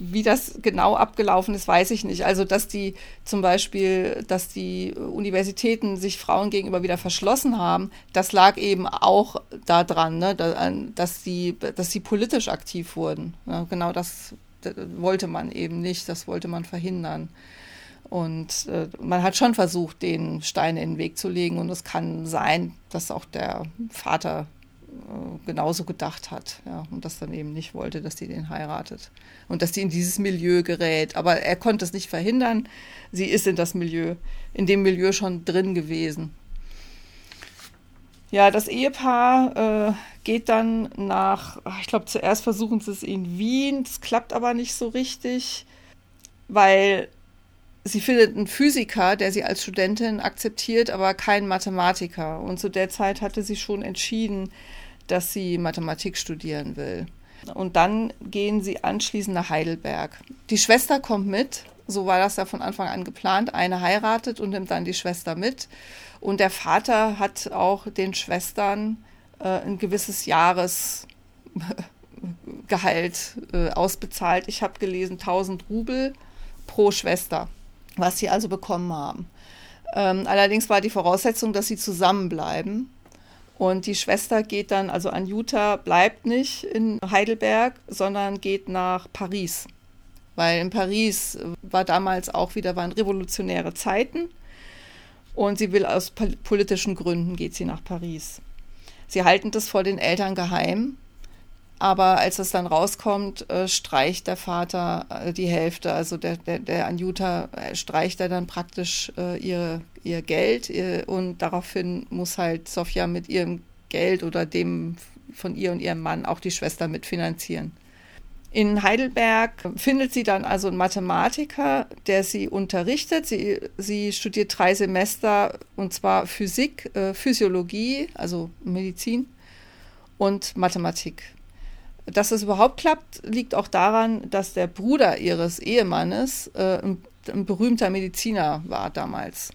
wie das genau abgelaufen ist, weiß ich nicht. Also, dass die zum Beispiel, dass die Universitäten sich Frauen gegenüber wieder verschlossen haben, das lag eben auch daran, ne, dass, sie, dass sie politisch aktiv wurden. Genau das, wollte man eben nicht, das wollte man verhindern. Und äh, man hat schon versucht, den Steine in den Weg zu legen. Und es kann sein, dass auch der Vater genauso gedacht hat ja, und das dann eben nicht wollte, dass die den heiratet und dass die in dieses Milieu gerät. Aber er konnte es nicht verhindern. Sie ist in das Milieu, in dem Milieu schon drin gewesen. Ja, das Ehepaar äh, geht dann nach, ich glaube, zuerst versuchen sie es in Wien, das klappt aber nicht so richtig, weil sie findet einen Physiker, der sie als Studentin akzeptiert, aber keinen Mathematiker. Und zu der Zeit hatte sie schon entschieden, dass sie Mathematik studieren will. Und dann gehen sie anschließend nach Heidelberg. Die Schwester kommt mit, so war das ja von Anfang an geplant. Eine heiratet und nimmt dann die Schwester mit. Und der Vater hat auch den Schwestern äh, ein gewisses Jahresgehalt [LAUGHS] äh, ausbezahlt. Ich habe gelesen 1000 Rubel pro Schwester, was sie also bekommen haben. Ähm, allerdings war die Voraussetzung, dass sie zusammenbleiben. Und die Schwester geht dann, also Anjuta bleibt nicht in Heidelberg, sondern geht nach Paris. Weil in Paris war damals auch wieder, waren revolutionäre Zeiten. Und sie will aus politischen Gründen, geht sie nach Paris. Sie halten das vor den Eltern geheim. Aber als es dann rauskommt, äh, streicht der Vater äh, die Hälfte, also der, der, der Anjuta äh, streicht er dann praktisch äh, ihre, ihr Geld und daraufhin muss halt Sofia mit ihrem Geld oder dem von ihr und ihrem Mann auch die Schwester mitfinanzieren. In Heidelberg findet sie dann also einen Mathematiker, der sie unterrichtet. Sie, sie studiert drei Semester und zwar Physik, äh, Physiologie, also Medizin und Mathematik. Dass es überhaupt klappt, liegt auch daran, dass der Bruder ihres Ehemannes äh, ein, ein, berühmter Mediziner war damals.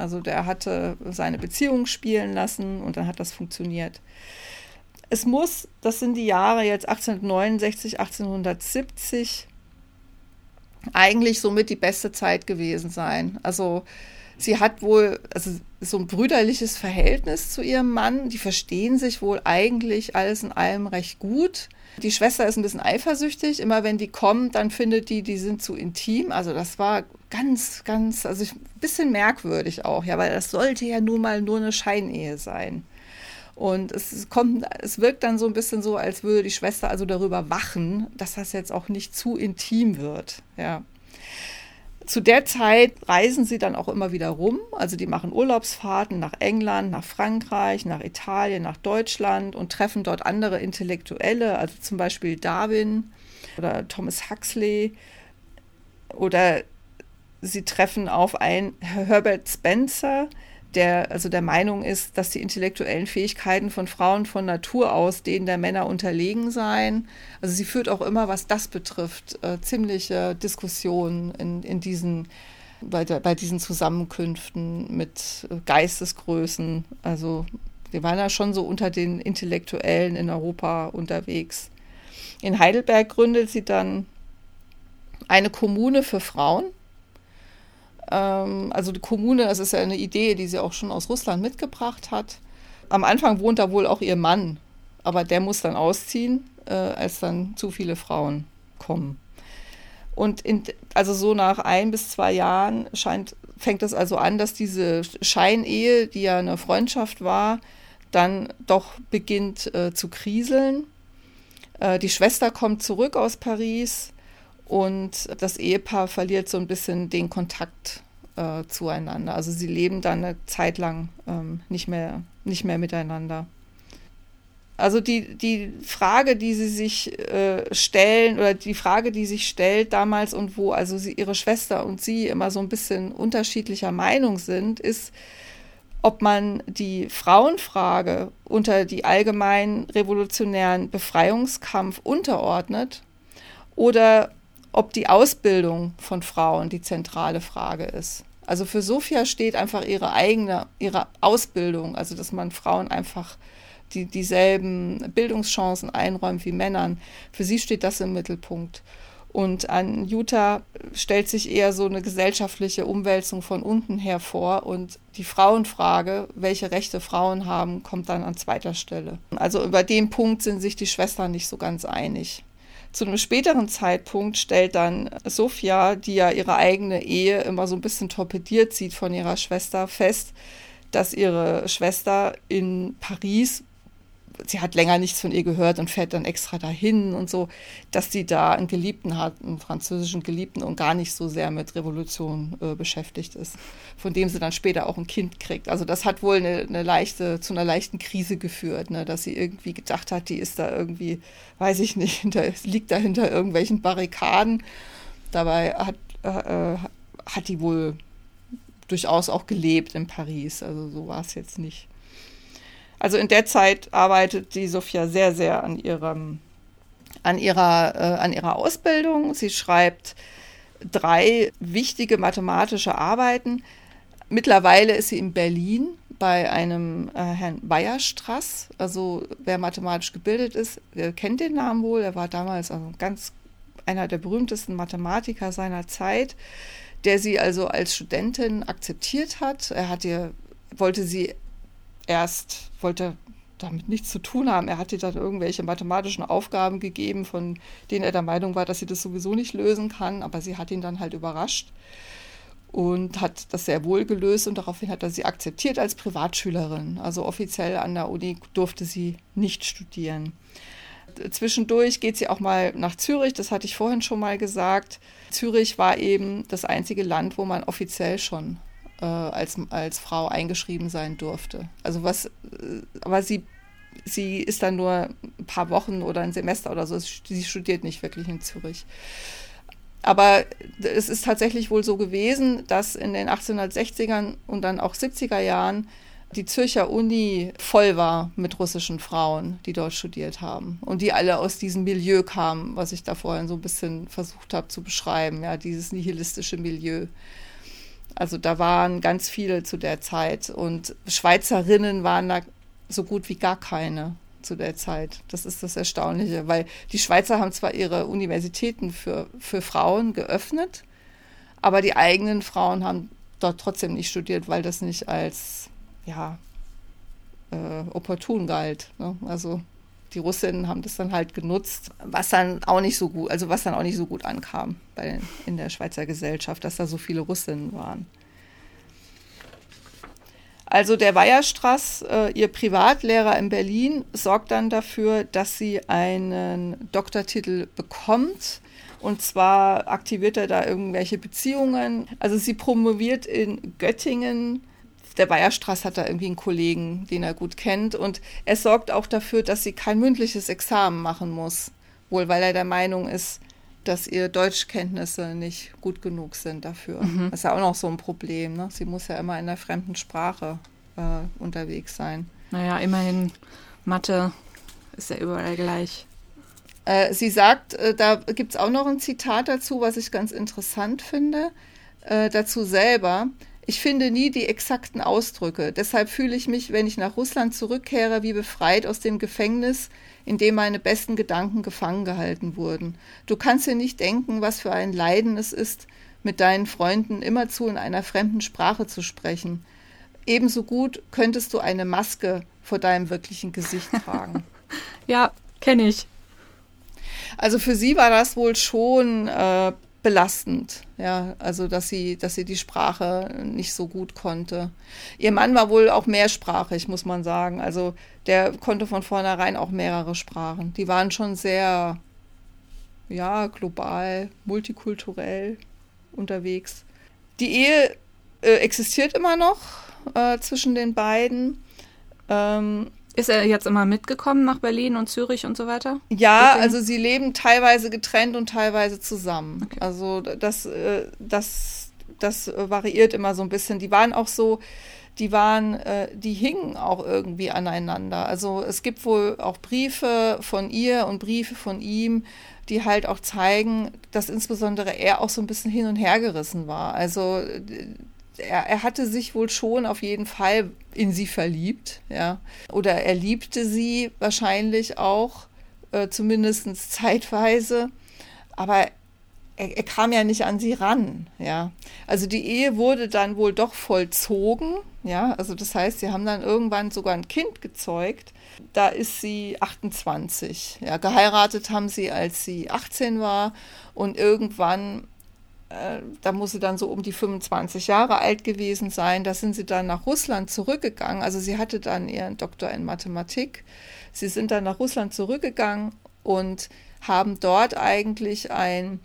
Also der hatte seine Beziehung spielen lassen und dann hat das funktioniert. Es muss, das sind die Jahre jetzt 1869, 1870, eigentlich somit die beste Zeit gewesen sein. Also sie hat wohl also so ein brüderliches Verhältnis zu ihrem Mann. Die verstehen sich wohl eigentlich alles in allem recht gut. Die Schwester ist ein bisschen eifersüchtig. Immer wenn die kommt, dann findet die, die sind zu intim. Also das war ganz, ganz, also ein bisschen merkwürdig auch, ja, weil das sollte ja nun mal nur eine Scheinehe sein. Und es kommt, es wirkt dann so ein bisschen so, als würde die Schwester also darüber wachen, dass das jetzt auch nicht zu intim wird, ja. Zu der Zeit reisen sie dann auch immer wieder rum. Also die machen Urlaubsfahrten nach England, nach Frankreich, nach Italien, nach Deutschland und treffen dort andere Intellektuelle, also zum Beispiel Darwin oder Thomas Huxley. Oder sie treffen auf einen Herbert Spencer, der also der Meinung ist, dass die intellektuellen Fähigkeiten von Frauen von Natur aus denen der Männer unterlegen seien. Also sie führt auch immer, was das betrifft, äh, ziemliche Diskussionen in, in diesen, bei, der, bei diesen Zusammenkünften mit Geistesgrößen. Also wir waren ja schon so unter den Intellektuellen in Europa unterwegs. In Heidelberg gründet sie dann eine Kommune für Frauen ähm, also die Kommune, das ist ja eine Idee, die sie auch schon aus Russland mitgebracht hat. Am Anfang wohnt da wohl auch ihr Mann, aber der muss dann ausziehen, äh, als dann zu viele Frauen kommen. Und in, also so nach ein bis zwei Jahren scheint, fängt es also an, dass diese Scheinehe, die ja eine Freundschaft war, dann doch beginnt äh, zu kriseln. Äh, die Schwester kommt zurück aus Paris und das Ehepaar verliert so ein bisschen den Kontakt äh, zueinander. Also sie leben dann eine Zeit lang ähm, nicht, mehr, nicht mehr miteinander. Also die, die Frage, die sie sich äh, stellen, oder die Frage, die sich stellt damals und wo also sie, ihre Schwester und sie immer so ein bisschen unterschiedlicher Meinung sind, ist, ob man die Frauenfrage unter die allgemeinen revolutionären Befreiungskampf unterordnet oder ob die Ausbildung von Frauen die zentrale Frage ist. Also für Sophia steht einfach ihre eigene, ihre Ausbildung, also dass man Frauen einfach die, dieselben Bildungschancen einräumt wie Männern. Für sie steht das im Mittelpunkt. Und an Jutta stellt sich eher so eine gesellschaftliche Umwälzung von unten her vor und die Frauenfrage, welche Rechte Frauen haben, kommt dann an zweiter Stelle. Also über den Punkt sind sich die Schwestern nicht so ganz einig. Zu einem späteren Zeitpunkt stellt dann Sophia, die ja ihre eigene Ehe immer so ein bisschen torpediert sieht von ihrer Schwester, fest, dass ihre Schwester in Paris sie hat länger nichts von ihr gehört und fährt dann extra dahin und so, dass sie da einen Geliebten hat, einen französischen Geliebten und gar nicht so sehr mit Revolution äh, beschäftigt ist, von dem sie dann später auch ein Kind kriegt. Also das hat wohl eine, eine leichte, zu einer leichten Krise geführt, ne, dass sie irgendwie gedacht hat, die ist da irgendwie, weiß ich nicht, [LAUGHS] hinter, liegt da hinter irgendwelchen Barrikaden. Dabei hat, äh, hat die wohl durchaus auch gelebt in Paris. Also so war es jetzt nicht. Also in der Zeit arbeitet die Sophia sehr, sehr an ihrem, an ihrer, äh, an ihrer Ausbildung. Sie schreibt drei wichtige mathematische Arbeiten. Mittlerweile ist sie in Berlin bei einem äh, Herrn Weierstrass. Also wer mathematisch gebildet ist, der kennt den Namen wohl. Er war damals also ganz einer der berühmtesten Mathematiker seiner Zeit, der sie also als Studentin akzeptiert hat. Er hat ihr, wollte sie erst wollte damit nichts zu tun haben. Er hat ihr dann irgendwelche mathematischen Aufgaben gegeben, von denen er der Meinung war, dass sie das sowieso nicht lösen kann, aber sie hat ihn dann halt überrascht und hat das sehr wohl gelöst und daraufhin hat er sie akzeptiert als Privatschülerin. Also offiziell an der Uni durfte sie nicht studieren. Zwischendurch geht sie auch mal nach Zürich, das hatte ich vorhin schon mal gesagt. Zürich war eben das einzige Land, wo man offiziell schon äh, als, als Frau eingeschrieben sein durfte. Also was, äh, aber sie, sie ist dann nur ein paar Wochen oder ein Semester oder so, sie studiert nicht wirklich in Zürich. Aber es ist tatsächlich wohl so gewesen, dass in den 1860ern und dann auch 70er Jahren die Zürcher Uni voll war mit russischen Frauen, die dort studiert haben und die alle aus diesem Milieu kamen, was ich da vorhin so ein bisschen versucht habe zu beschreiben, ja, dieses nihilistische Milieu. Also da waren ganz viele zu der Zeit und Schweizerinnen waren da so gut wie gar keine zu der Zeit. Das ist das Erstaunliche, weil die Schweizer haben zwar ihre Universitäten für, für Frauen geöffnet, aber die eigenen Frauen haben dort trotzdem nicht studiert, weil das nicht als ja, äh, opportun galt. Ne? Also die Russinnen haben das dann halt genutzt, was dann auch nicht so gut, also was dann auch nicht so gut ankam bei, in der Schweizer Gesellschaft, dass da so viele Russinnen waren. Also der Weierstraß, äh, ihr Privatlehrer in Berlin, sorgt dann dafür, dass sie einen Doktortitel bekommt. Und zwar aktiviert er da irgendwelche Beziehungen. Also sie promoviert in Göttingen. Der Weierstraß hat da irgendwie einen Kollegen, den er gut kennt. Und er sorgt auch dafür, dass sie kein mündliches Examen machen muss. Wohl weil er der Meinung ist, dass ihr Deutschkenntnisse nicht gut genug sind dafür. Mhm. Das ist ja auch noch so ein Problem. Ne? Sie muss ja immer in einer fremden Sprache äh, unterwegs sein. Naja, immerhin Mathe ist ja überall gleich. Äh, sie sagt, äh, da gibt es auch noch ein Zitat dazu, was ich ganz interessant finde, äh, dazu selber. Ich finde nie die exakten Ausdrücke. Deshalb fühle ich mich, wenn ich nach Russland zurückkehre, wie befreit aus dem Gefängnis, in dem meine besten Gedanken gefangen gehalten wurden. Du kannst dir nicht denken, was für ein Leiden es ist, mit deinen Freunden immerzu in einer fremden Sprache zu sprechen. Ebenso gut könntest du eine Maske vor deinem wirklichen Gesicht tragen. [LAUGHS] ja, kenne ich. Also für sie war das wohl schon äh, belastend, ja, also dass sie, dass sie die Sprache nicht so gut konnte. Ihr Mann war wohl auch mehrsprachig, muss man sagen. Also der konnte von vornherein auch mehrere Sprachen. Die waren schon sehr, ja, global, multikulturell unterwegs. Die Ehe äh, existiert immer noch äh, zwischen den beiden. Ähm, ist er jetzt immer mitgekommen nach Berlin und Zürich und so weiter? Ja, Deswegen? also sie leben teilweise getrennt und teilweise zusammen. Okay. Also das, äh, das, das variiert immer so ein bisschen. Die waren auch so, die waren, äh, die hingen auch irgendwie aneinander. Also es gibt wohl auch Briefe von ihr und Briefe von ihm, die halt auch zeigen, dass insbesondere er auch so ein bisschen hin und her gerissen war. Also er, er hatte sich wohl schon auf jeden Fall in sie verliebt, ja. Oder er liebte sie wahrscheinlich auch, äh, zumindest zeitweise. Aber er, er, kam ja nicht an sie ran, ja. Also die Ehe wurde dann wohl doch vollzogen, ja. Also das heißt, sie haben dann irgendwann sogar ein Kind gezeugt. Da ist sie 28, ja. Geheiratet haben sie, als sie 18 war und irgendwann da muss sie dann so um die 25 Jahre alt gewesen sein. Da sind sie dann nach Russland zurückgegangen. Also sie hatte dann ihren Doktor in Mathematik. Sie sind dann nach Russland zurückgegangen und haben dort eigentlich ein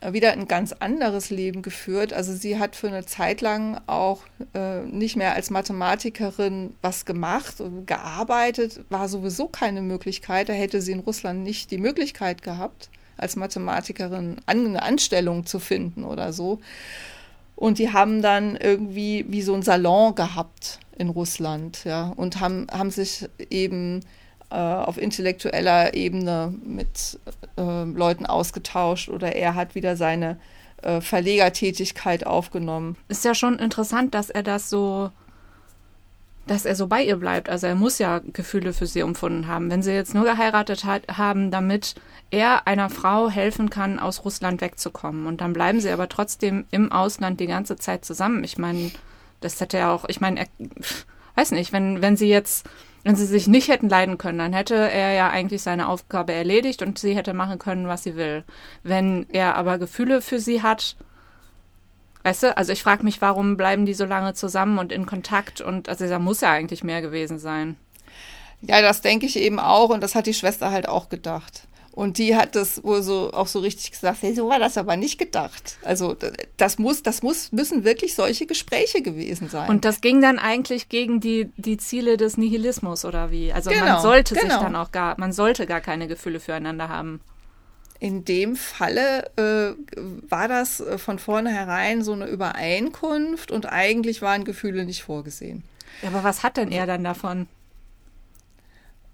äh, wieder ein ganz anderes Leben geführt. Also sie hat für eine Zeit lang auch äh, nicht mehr als Mathematikerin was gemacht und gearbeitet, war sowieso keine Möglichkeit. Da hätte sie in Russland nicht die Möglichkeit gehabt als Mathematikerin eine Anstellung zu finden oder so. Und die haben dann irgendwie wie so ein Salon gehabt in Russland, ja, und haben, haben sich eben äh, auf intellektueller Ebene mit äh, Leuten ausgetauscht oder er hat wieder seine äh, Verlegertätigkeit aufgenommen. Ist ja schon interessant, dass er das so dass er so bei ihr bleibt. Also er muss ja Gefühle für sie empfunden haben. Wenn sie jetzt nur geheiratet hat, haben, damit er einer Frau helfen kann, aus Russland wegzukommen. Und dann bleiben sie aber trotzdem im Ausland die ganze Zeit zusammen. Ich meine, das hätte er auch, ich meine, er, weiß nicht, wenn, wenn sie jetzt, wenn sie sich nicht hätten leiden können, dann hätte er ja eigentlich seine Aufgabe erledigt und sie hätte machen können, was sie will. Wenn er aber Gefühle für sie hat, Weißt du, also ich frage mich, warum bleiben die so lange zusammen und in Kontakt und also da muss ja eigentlich mehr gewesen sein. Ja, das denke ich eben auch und das hat die Schwester halt auch gedacht. Und die hat das wohl so auch so richtig gesagt, hey, so war das aber nicht gedacht. Also das muss, das muss, müssen wirklich solche Gespräche gewesen sein. Und das ging dann eigentlich gegen die, die Ziele des Nihilismus oder wie? Also genau, man sollte genau. sich dann auch gar, man sollte gar keine Gefühle füreinander haben. In dem Falle äh, war das äh, von vornherein so eine Übereinkunft und eigentlich waren Gefühle nicht vorgesehen. Aber was hat denn er dann davon?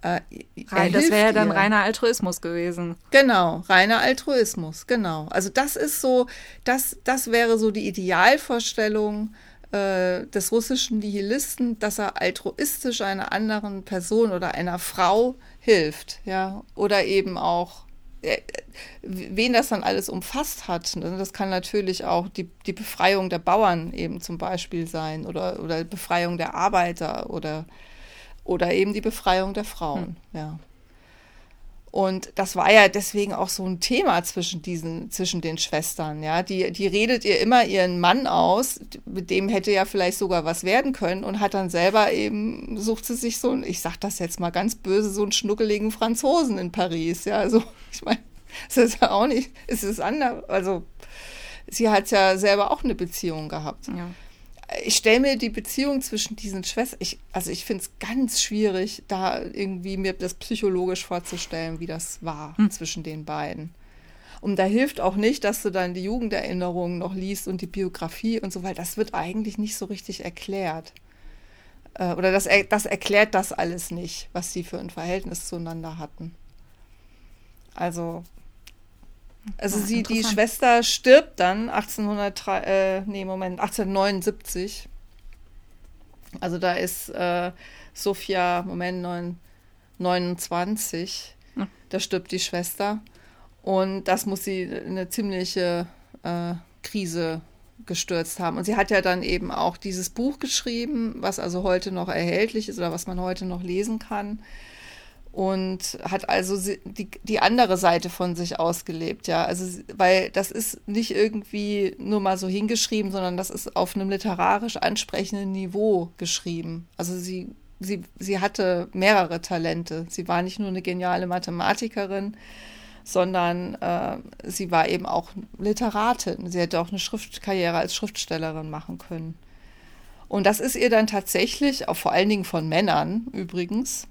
Äh, Rein, das wäre ja dann ihr. reiner Altruismus gewesen. Genau, reiner Altruismus, genau. Also das ist so, das, das wäre so die Idealvorstellung äh, des russischen Nihilisten, dass er altruistisch einer anderen Person oder einer Frau hilft, ja, oder eben auch wen das dann alles umfasst hat. Ne? Das kann natürlich auch die, die Befreiung der Bauern eben zum Beispiel sein oder, oder Befreiung der Arbeiter oder oder eben die Befreiung der Frauen, hm. ja. Und das war ja deswegen auch so ein Thema zwischen diesen, zwischen den Schwestern, ja. Die, die redet ihr immer ihren Mann aus, mit dem hätte ja vielleicht sogar was werden können und hat dann selber eben, sucht sie sich so ein, ich sag das jetzt mal ganz böse, so einen schnuckeligen Franzosen in Paris, ja. Also, ich meine, es ist ja auch nicht, es ist anders, also, sie hat ja selber auch eine Beziehung gehabt. Ja ich stelle mir die Beziehung zwischen diesen Schwestern, ich, also ich finde es ganz schwierig, da irgendwie mir das psychologisch vorzustellen, wie das war hm. zwischen den beiden. Und da hilft auch nicht, dass du dann die Jugenderinnerungen noch liest und die Biografie und so, weil das wird eigentlich nicht so richtig erklärt. Äh, oder das, das erklärt das alles nicht, was sie für ein Verhältnis zueinander hatten. Also also sie, die Schwester stirbt dann 1803, äh, nee, Moment, 1879. Also da ist äh, Sophia, Moment, 9, 29. Ja. Da stirbt die Schwester. Und das muss sie eine ziemliche äh, Krise gestürzt haben. Und sie hat ja dann eben auch dieses Buch geschrieben, was also heute noch erhältlich ist oder was man heute noch lesen kann und hat also die, die andere Seite von sich ausgelebt, ja. Also, weil das ist nicht irgendwie nur mal so hingeschrieben, sondern das ist auf einem literarisch ansprechenden Niveau geschrieben. Also sie, sie, sie hatte mehrere Talente. Sie war nicht nur eine geniale Mathematikerin, sondern äh, sie war eben auch Literatin. Sie hätte auch eine Schriftkarriere als Schriftstellerin machen können. Und das ist ihr dann tatsächlich, auch vor allen Dingen von Männern übrigens,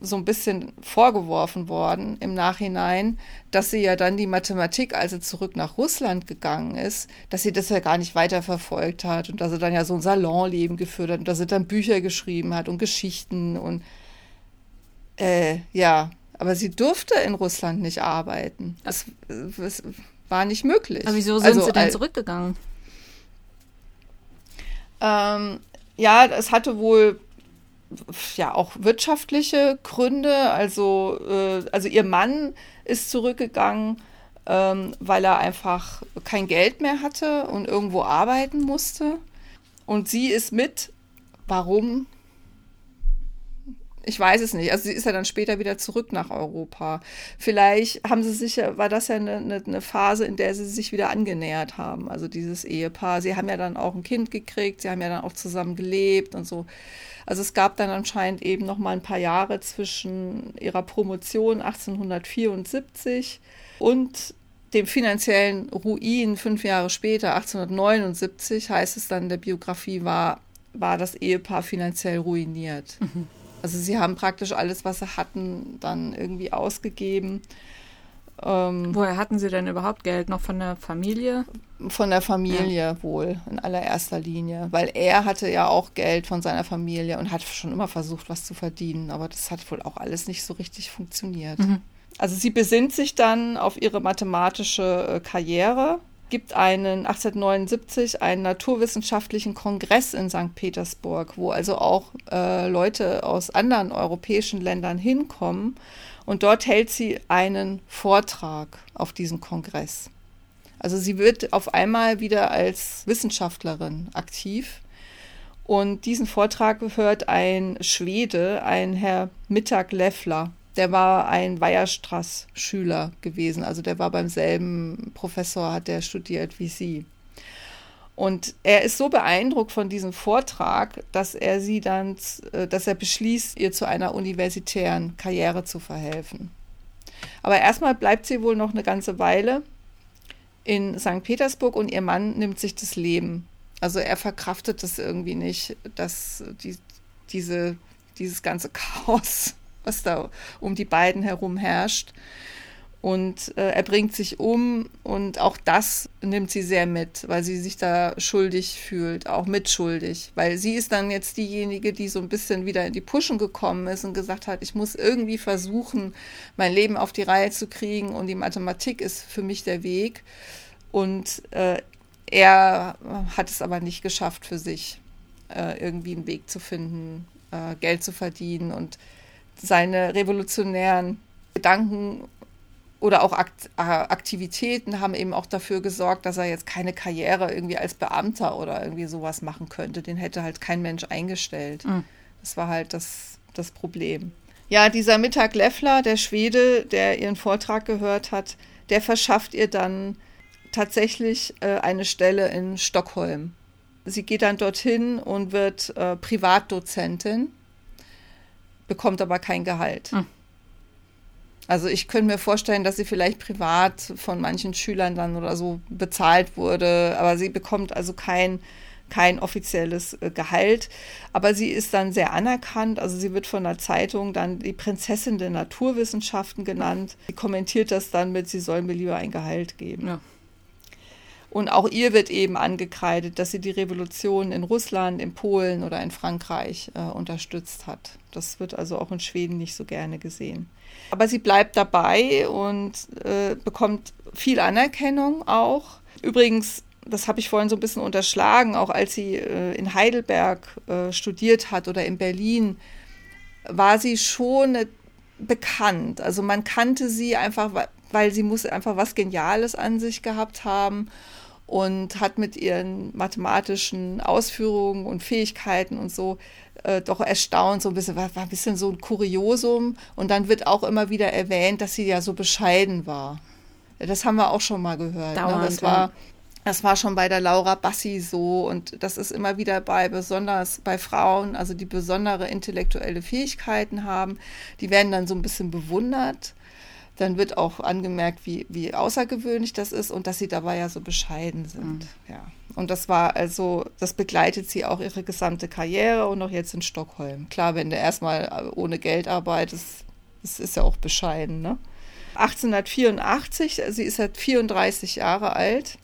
so ein bisschen vorgeworfen worden im Nachhinein, dass sie ja dann die Mathematik, als sie zurück nach Russland gegangen ist, dass sie das ja gar nicht weiterverfolgt hat und dass sie dann ja so ein Salonleben geführt hat und dass sie dann Bücher geschrieben hat und Geschichten und äh, ja, aber sie durfte in Russland nicht arbeiten. Das, das war nicht möglich. Aber wieso sind also, sie denn zurückgegangen? Ähm, ja, es hatte wohl ja auch wirtschaftliche Gründe. Also, äh, also ihr Mann ist zurückgegangen, ähm, weil er einfach kein Geld mehr hatte und irgendwo arbeiten musste. Und sie ist mit. Warum? Ich weiß es nicht. Also sie ist ja dann später wieder zurück nach Europa. Vielleicht haben sie sich, war das ja eine, eine, eine, Phase, in der sie sich wieder angenähert haben. Also dieses Ehepaar. Sie haben ja dann auch ein Kind gekriegt, sie haben ja dann auch zusammen gelebt und so. Also es gab dann anscheinend eben noch mal ein paar Jahre zwischen ihrer Promotion 1874 und dem finanziellen Ruin fünf Jahre später, 1879, heißt es dann in der Biografie, war, war das Ehepaar finanziell ruiniert. Mhm. Also sie haben praktisch alles, was sie hatten, dann irgendwie ausgegeben. Ähm, Woher hatten Sie denn überhaupt Geld? Noch von der Familie? Von der Familie ja. wohl, in allererster Linie. Weil er hatte ja auch Geld von seiner Familie und hat schon immer versucht, was zu verdienen. Aber das hat wohl auch alles nicht so richtig funktioniert. Mhm. Also sie besinnt sich dann auf ihre mathematische äh, Karriere, gibt einen 1879 einen naturwissenschaftlichen Kongress in St. Petersburg, wo also auch äh, Leute aus anderen europäischen Ländern hinkommen und dort hält sie einen Vortrag auf diesem Kongress. Also sie wird auf einmal wieder als Wissenschaftlerin aktiv. Und diesen Vortrag hört ein Schwede, ein Herr Mittag Leffler. Der war ein Weierstrass-Schüler gewesen. Also der war beim selben Professor, hat der studiert wie sie. Und er ist so beeindruckt von diesem Vortrag, dass er sie dann, äh, dass er beschließt, ihr zu einer universitären Karriere zu verhelfen. Aber erstmal bleibt sie wohl noch eine ganze Weile in St. Petersburg und ihr Mann nimmt sich das Leben. Also er verkraftet das irgendwie nicht, dass die, diese, dieses ganze Chaos, [LAUGHS] was da um die beiden herum herrscht. Und äh, er bringt sich um und auch das nimmt sie sehr mit, weil sie sich da schuldig fühlt, auch mitschuldig. Weil sie ist dann jetzt diejenige, die so ein bisschen wieder in die Puschen gekommen ist und gesagt hat, ich muss irgendwie versuchen, mein Leben auf die Reihe zu kriegen und die Mathematik ist für mich der Weg. Und äh, er hat es aber nicht geschafft für sich, äh, irgendwie einen Weg zu finden, äh, Geld zu verdienen und seine revolutionären Gedanken oder auch Akt, äh, Aktivitäten haben eben auch dafür gesorgt, dass er jetzt keine Karriere irgendwie als Beamter oder irgendwie sowas machen könnte. Den hätte halt kein Mensch eingestellt. Mhm. Das war halt das, das Problem. Ja, dieser Mittag Leffler, der Schwede, der ihren Vortrag gehört hat, der verschafft ihr dann tatsächlich äh, eine Stelle in Stockholm. Sie geht dann dorthin und wird äh, Privatdozentin, bekommt aber kein Gehalt. Mhm. Also ich könnte mir vorstellen, dass sie vielleicht privat von manchen Schülern dann oder so bezahlt wurde, aber sie bekommt also kein, kein offizielles äh, Gehalt. Aber sie ist dann sehr anerkannt. Also sie wird von der Zeitung dann die Prinzessin der Naturwissenschaften genannt. Sie kommentiert das dann mit, sie soll mir lieber ein Gehalt geben. Ja. Und auch ihr wird eben angekreidet, dass sie die Revolution in Russland, in Polen oder in Frankreich äh, unterstützt hat. Das wird also auch in Schweden nicht so gerne gesehen. Aber sie bleibt dabei und äh, bekommt viel Anerkennung auch. Übrigens, das habe ich vorhin so ein bisschen unterschlagen, auch als sie äh, in Heidelberg äh, studiert hat oder in Berlin, war sie schon bekannt. Also man kannte sie einfach, weil sie muss einfach was Geniales an sich gehabt haben und hat mit ihren mathematischen Ausführungen und Fähigkeiten und so äh, doch erstaunt, so ein bisschen, war, war ein bisschen so ein Kuriosum. Und dann wird auch immer wieder erwähnt, dass sie ja so bescheiden war. Das haben wir auch schon mal gehört. Dauernd, ne? Das war. Das war schon bei der Laura Bassi so und das ist immer wieder bei besonders bei Frauen, also die besondere intellektuelle Fähigkeiten haben, die werden dann so ein bisschen bewundert dann wird auch angemerkt, wie, wie außergewöhnlich das ist und dass sie dabei ja so bescheiden sind. Mhm. Ja. Und das war also, das begleitet sie auch ihre gesamte Karriere und auch jetzt in Stockholm. Klar, wenn du erstmal ohne Geld arbeitest, das ist ja auch bescheiden. Ne? 1884, sie ist jetzt 34 Jahre alt,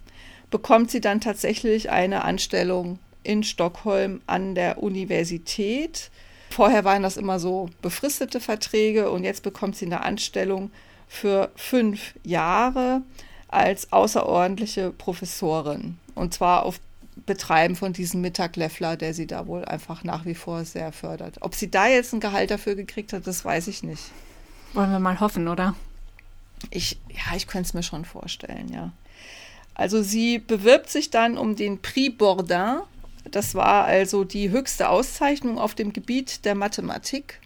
bekommt sie dann tatsächlich eine Anstellung in Stockholm an der Universität. Vorher waren das immer so befristete Verträge und jetzt bekommt sie eine Anstellung für fünf Jahre als außerordentliche Professorin. Und zwar auf Betreiben von diesem Mittag Leffler, der sie da wohl einfach nach wie vor sehr fördert. Ob sie da jetzt ein Gehalt dafür gekriegt hat, das weiß ich nicht. Wollen wir mal hoffen, oder? Ich, ja, ich könnte es mir schon vorstellen, ja. Also sie bewirbt sich dann um den Prix Bourdin. Das war also die höchste Auszeichnung auf dem Gebiet der Mathematik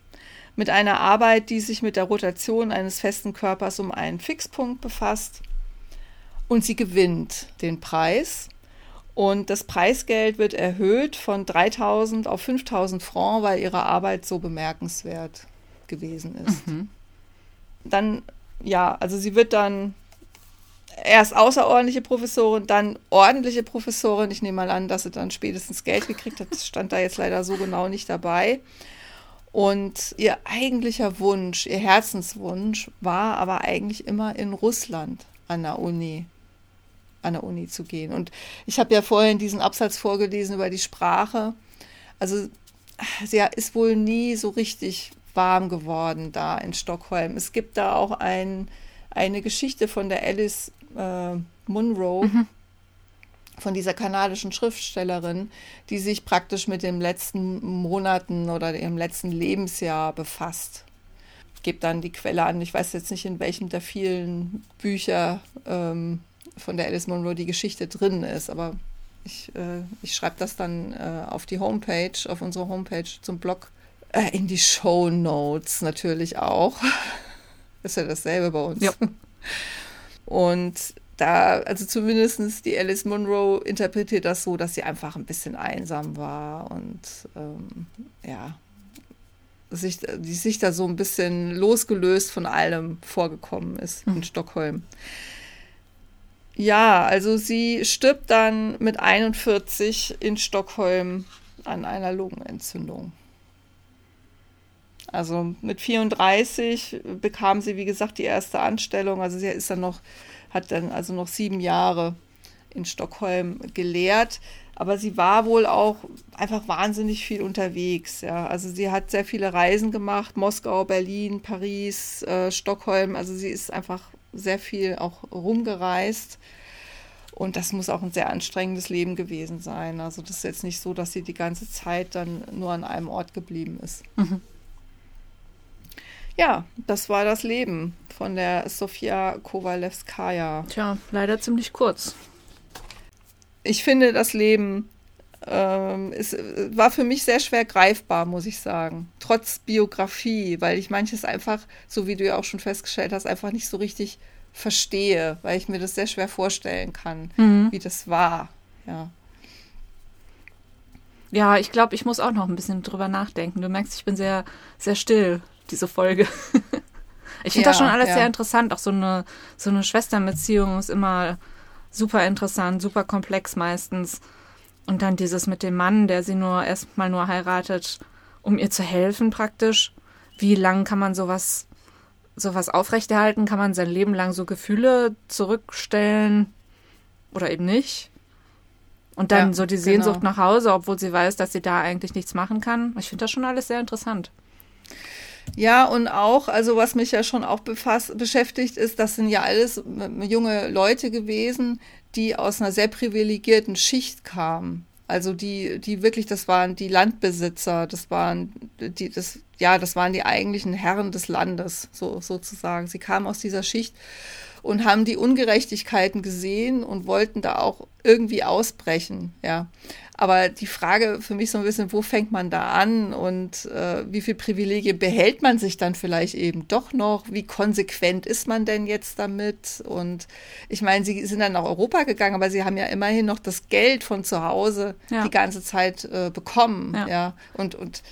mit einer Arbeit, die sich mit der Rotation eines festen Körpers um einen Fixpunkt befasst. Und sie gewinnt den Preis. Und das Preisgeld wird erhöht von 3000 auf 5000 Francs, weil ihre Arbeit so bemerkenswert gewesen ist. Mhm. Dann, ja, also sie wird dann erst außerordentliche Professorin, dann ordentliche Professorin. Ich nehme mal an, dass sie dann spätestens Geld gekriegt hat. Das stand da jetzt leider so genau nicht dabei. Und ihr eigentlicher Wunsch, ihr Herzenswunsch war aber eigentlich immer in Russland an der Uni, an der Uni zu gehen. Und ich habe ja vorhin diesen Absatz vorgelesen über die Sprache. Also sie ist wohl nie so richtig warm geworden da in Stockholm. Es gibt da auch ein, eine Geschichte von der Alice äh, Munro. Mhm von dieser kanadischen Schriftstellerin, die sich praktisch mit den letzten Monaten oder ihrem letzten Lebensjahr befasst. Ich gebe dann die Quelle an. Ich weiß jetzt nicht, in welchem der vielen Bücher ähm, von der Alice Munro die Geschichte drin ist, aber ich, äh, ich schreibe das dann äh, auf die Homepage, auf unsere Homepage zum Blog, äh, in die Show Notes natürlich auch. [LAUGHS] ist ja dasselbe bei uns. Ja. Und da, also zumindest die Alice Munro interpretiert das so, dass sie einfach ein bisschen einsam war und ähm, ja, sich, die sich da so ein bisschen losgelöst von allem vorgekommen ist mhm. in Stockholm. Ja, also sie stirbt dann mit 41 in Stockholm an einer Lungenentzündung. Also mit 34 bekam sie, wie gesagt, die erste Anstellung. Also sie ist dann noch, hat dann also noch sieben Jahre in Stockholm gelehrt. Aber sie war wohl auch einfach wahnsinnig viel unterwegs. Ja. Also sie hat sehr viele Reisen gemacht, Moskau, Berlin, Paris, äh, Stockholm. Also sie ist einfach sehr viel auch rumgereist. Und das muss auch ein sehr anstrengendes Leben gewesen sein. Also das ist jetzt nicht so, dass sie die ganze Zeit dann nur an einem Ort geblieben ist. Mhm. Ja, das war das Leben von der Sofia Kowalewskaja. Tja, leider ziemlich kurz ich finde, das Leben ähm, ist, war für mich sehr schwer greifbar, muss ich sagen. Trotz Biografie, weil ich manches einfach, so wie du ja auch schon festgestellt hast, einfach nicht so richtig verstehe, weil ich mir das sehr schwer vorstellen kann, mhm. wie das war. Ja. Ja, ich glaube, ich muss auch noch ein bisschen drüber nachdenken. Du merkst, ich bin sehr, sehr still, diese Folge. [LAUGHS] ich finde ja, das schon alles ja. sehr interessant. Auch so eine, so eine Schwesternbeziehung ist immer super interessant, super komplex meistens. Und dann dieses mit dem Mann, der sie nur erstmal nur heiratet, um ihr zu helfen praktisch. Wie lang kann man sowas, sowas aufrechterhalten? Kann man sein Leben lang so Gefühle zurückstellen oder eben nicht? Und dann ja, so die Sehnsucht genau. nach Hause, obwohl sie weiß, dass sie da eigentlich nichts machen kann. Ich finde das schon alles sehr interessant. Ja, und auch, also was mich ja schon auch befasst, beschäftigt ist, das sind ja alles junge Leute gewesen, die aus einer sehr privilegierten Schicht kamen. Also die, die wirklich, das waren die Landbesitzer, das waren die, das, ja, das waren die eigentlichen Herren des Landes, so sozusagen. Sie kamen aus dieser Schicht und haben die Ungerechtigkeiten gesehen und wollten da auch irgendwie ausbrechen, ja. Aber die Frage für mich so ein bisschen, wo fängt man da an und äh, wie viel Privilegien behält man sich dann vielleicht eben doch noch? Wie konsequent ist man denn jetzt damit? Und ich meine, sie sind dann nach Europa gegangen, aber sie haben ja immerhin noch das Geld von zu Hause ja. die ganze Zeit äh, bekommen, ja. ja. Und, und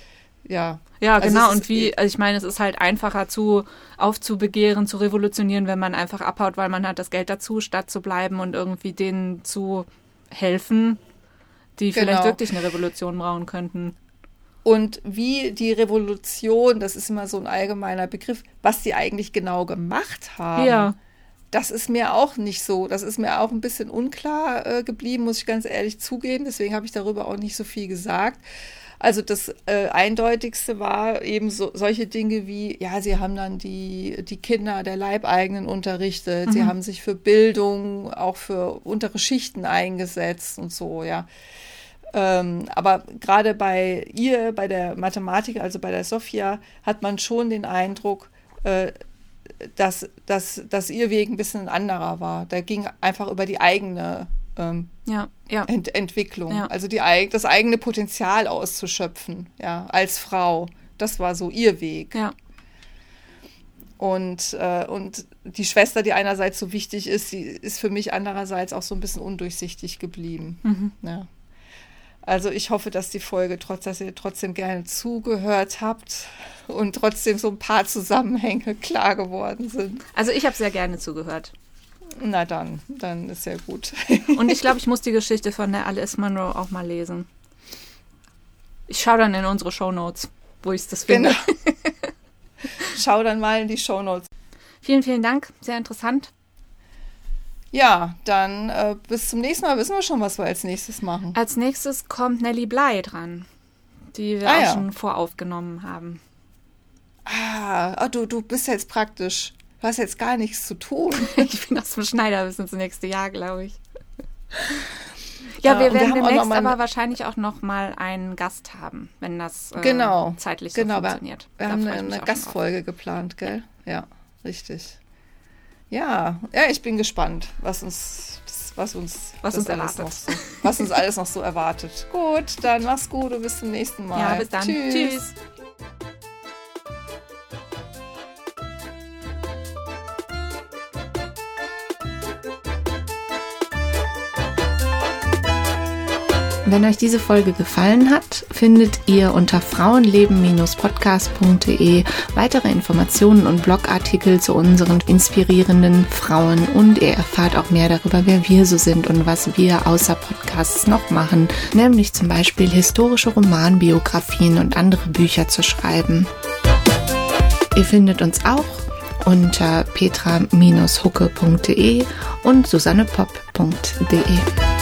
ja. Ja, also genau. Und wie, also ich meine, es ist halt einfacher zu aufzubegehren, zu revolutionieren, wenn man einfach abhaut, weil man hat das Geld dazu, statt zu bleiben und irgendwie denen zu helfen, die genau. vielleicht wirklich eine Revolution brauchen könnten. Und wie die Revolution, das ist immer so ein allgemeiner Begriff, was sie eigentlich genau gemacht haben. Ja. Das ist mir auch nicht so. Das ist mir auch ein bisschen unklar äh, geblieben, muss ich ganz ehrlich zugeben. Deswegen habe ich darüber auch nicht so viel gesagt. Also das äh, Eindeutigste war eben so, solche Dinge wie, ja, sie haben dann die, die Kinder der Leibeigenen unterrichtet, mhm. sie haben sich für Bildung, auch für untere Schichten eingesetzt und so, ja. Ähm, aber gerade bei ihr, bei der Mathematik, also bei der Sophia, hat man schon den Eindruck, äh, dass, dass, dass ihr Weg ein bisschen ein anderer war. Der ging einfach über die eigene ähm, ja, ja. Ent Entwicklung, ja. also die, das eigene Potenzial auszuschöpfen, ja, als Frau. Das war so ihr Weg. Ja. Und, äh, und die Schwester, die einerseits so wichtig ist, die ist für mich andererseits auch so ein bisschen undurchsichtig geblieben. Mhm. Ja. Also ich hoffe, dass die Folge, trotz dass ihr trotzdem gerne zugehört habt und trotzdem so ein paar Zusammenhänge klar geworden sind. Also ich habe sehr gerne zugehört. Na dann, dann ist ja gut. [LAUGHS] Und ich glaube, ich muss die Geschichte von der Alice Monroe auch mal lesen. Ich schaue dann in unsere Shownotes, wo ich das finde. Genau. [LAUGHS] Schau dann mal in die Shownotes. Vielen, vielen Dank. Sehr interessant. Ja, dann äh, bis zum nächsten Mal wissen wir schon, was wir als nächstes machen. Als nächstes kommt Nelly Bly dran, die wir ah, auch ja. schon voraufgenommen haben. Ah, oh, du, du bist jetzt praktisch Du hast jetzt gar nichts zu tun. [LAUGHS] ich bin aus dem Schneider bis ins nächste Jahr, glaube ich. Ja, wir werden wir demnächst aber wahrscheinlich auch noch mal einen Gast haben, wenn das äh, genau, zeitlich so genau, funktioniert. Wir, wir haben eine, eine Gastfolge geplant, gell? Ja. ja, richtig. Ja, ja, ich bin gespannt, was uns, was uns, was uns alles noch so, was uns alles noch so erwartet. Gut, dann mach's gut und bis zum nächsten Mal. Ja, bis dann. Tschüss. Tschüss. Wenn euch diese Folge gefallen hat, findet ihr unter frauenleben-podcast.de weitere Informationen und Blogartikel zu unseren inspirierenden Frauen und ihr erfahrt auch mehr darüber, wer wir so sind und was wir außer Podcasts noch machen, nämlich zum Beispiel historische Romanbiografien und andere Bücher zu schreiben. Ihr findet uns auch unter petra-hucke.de und susannepop.de.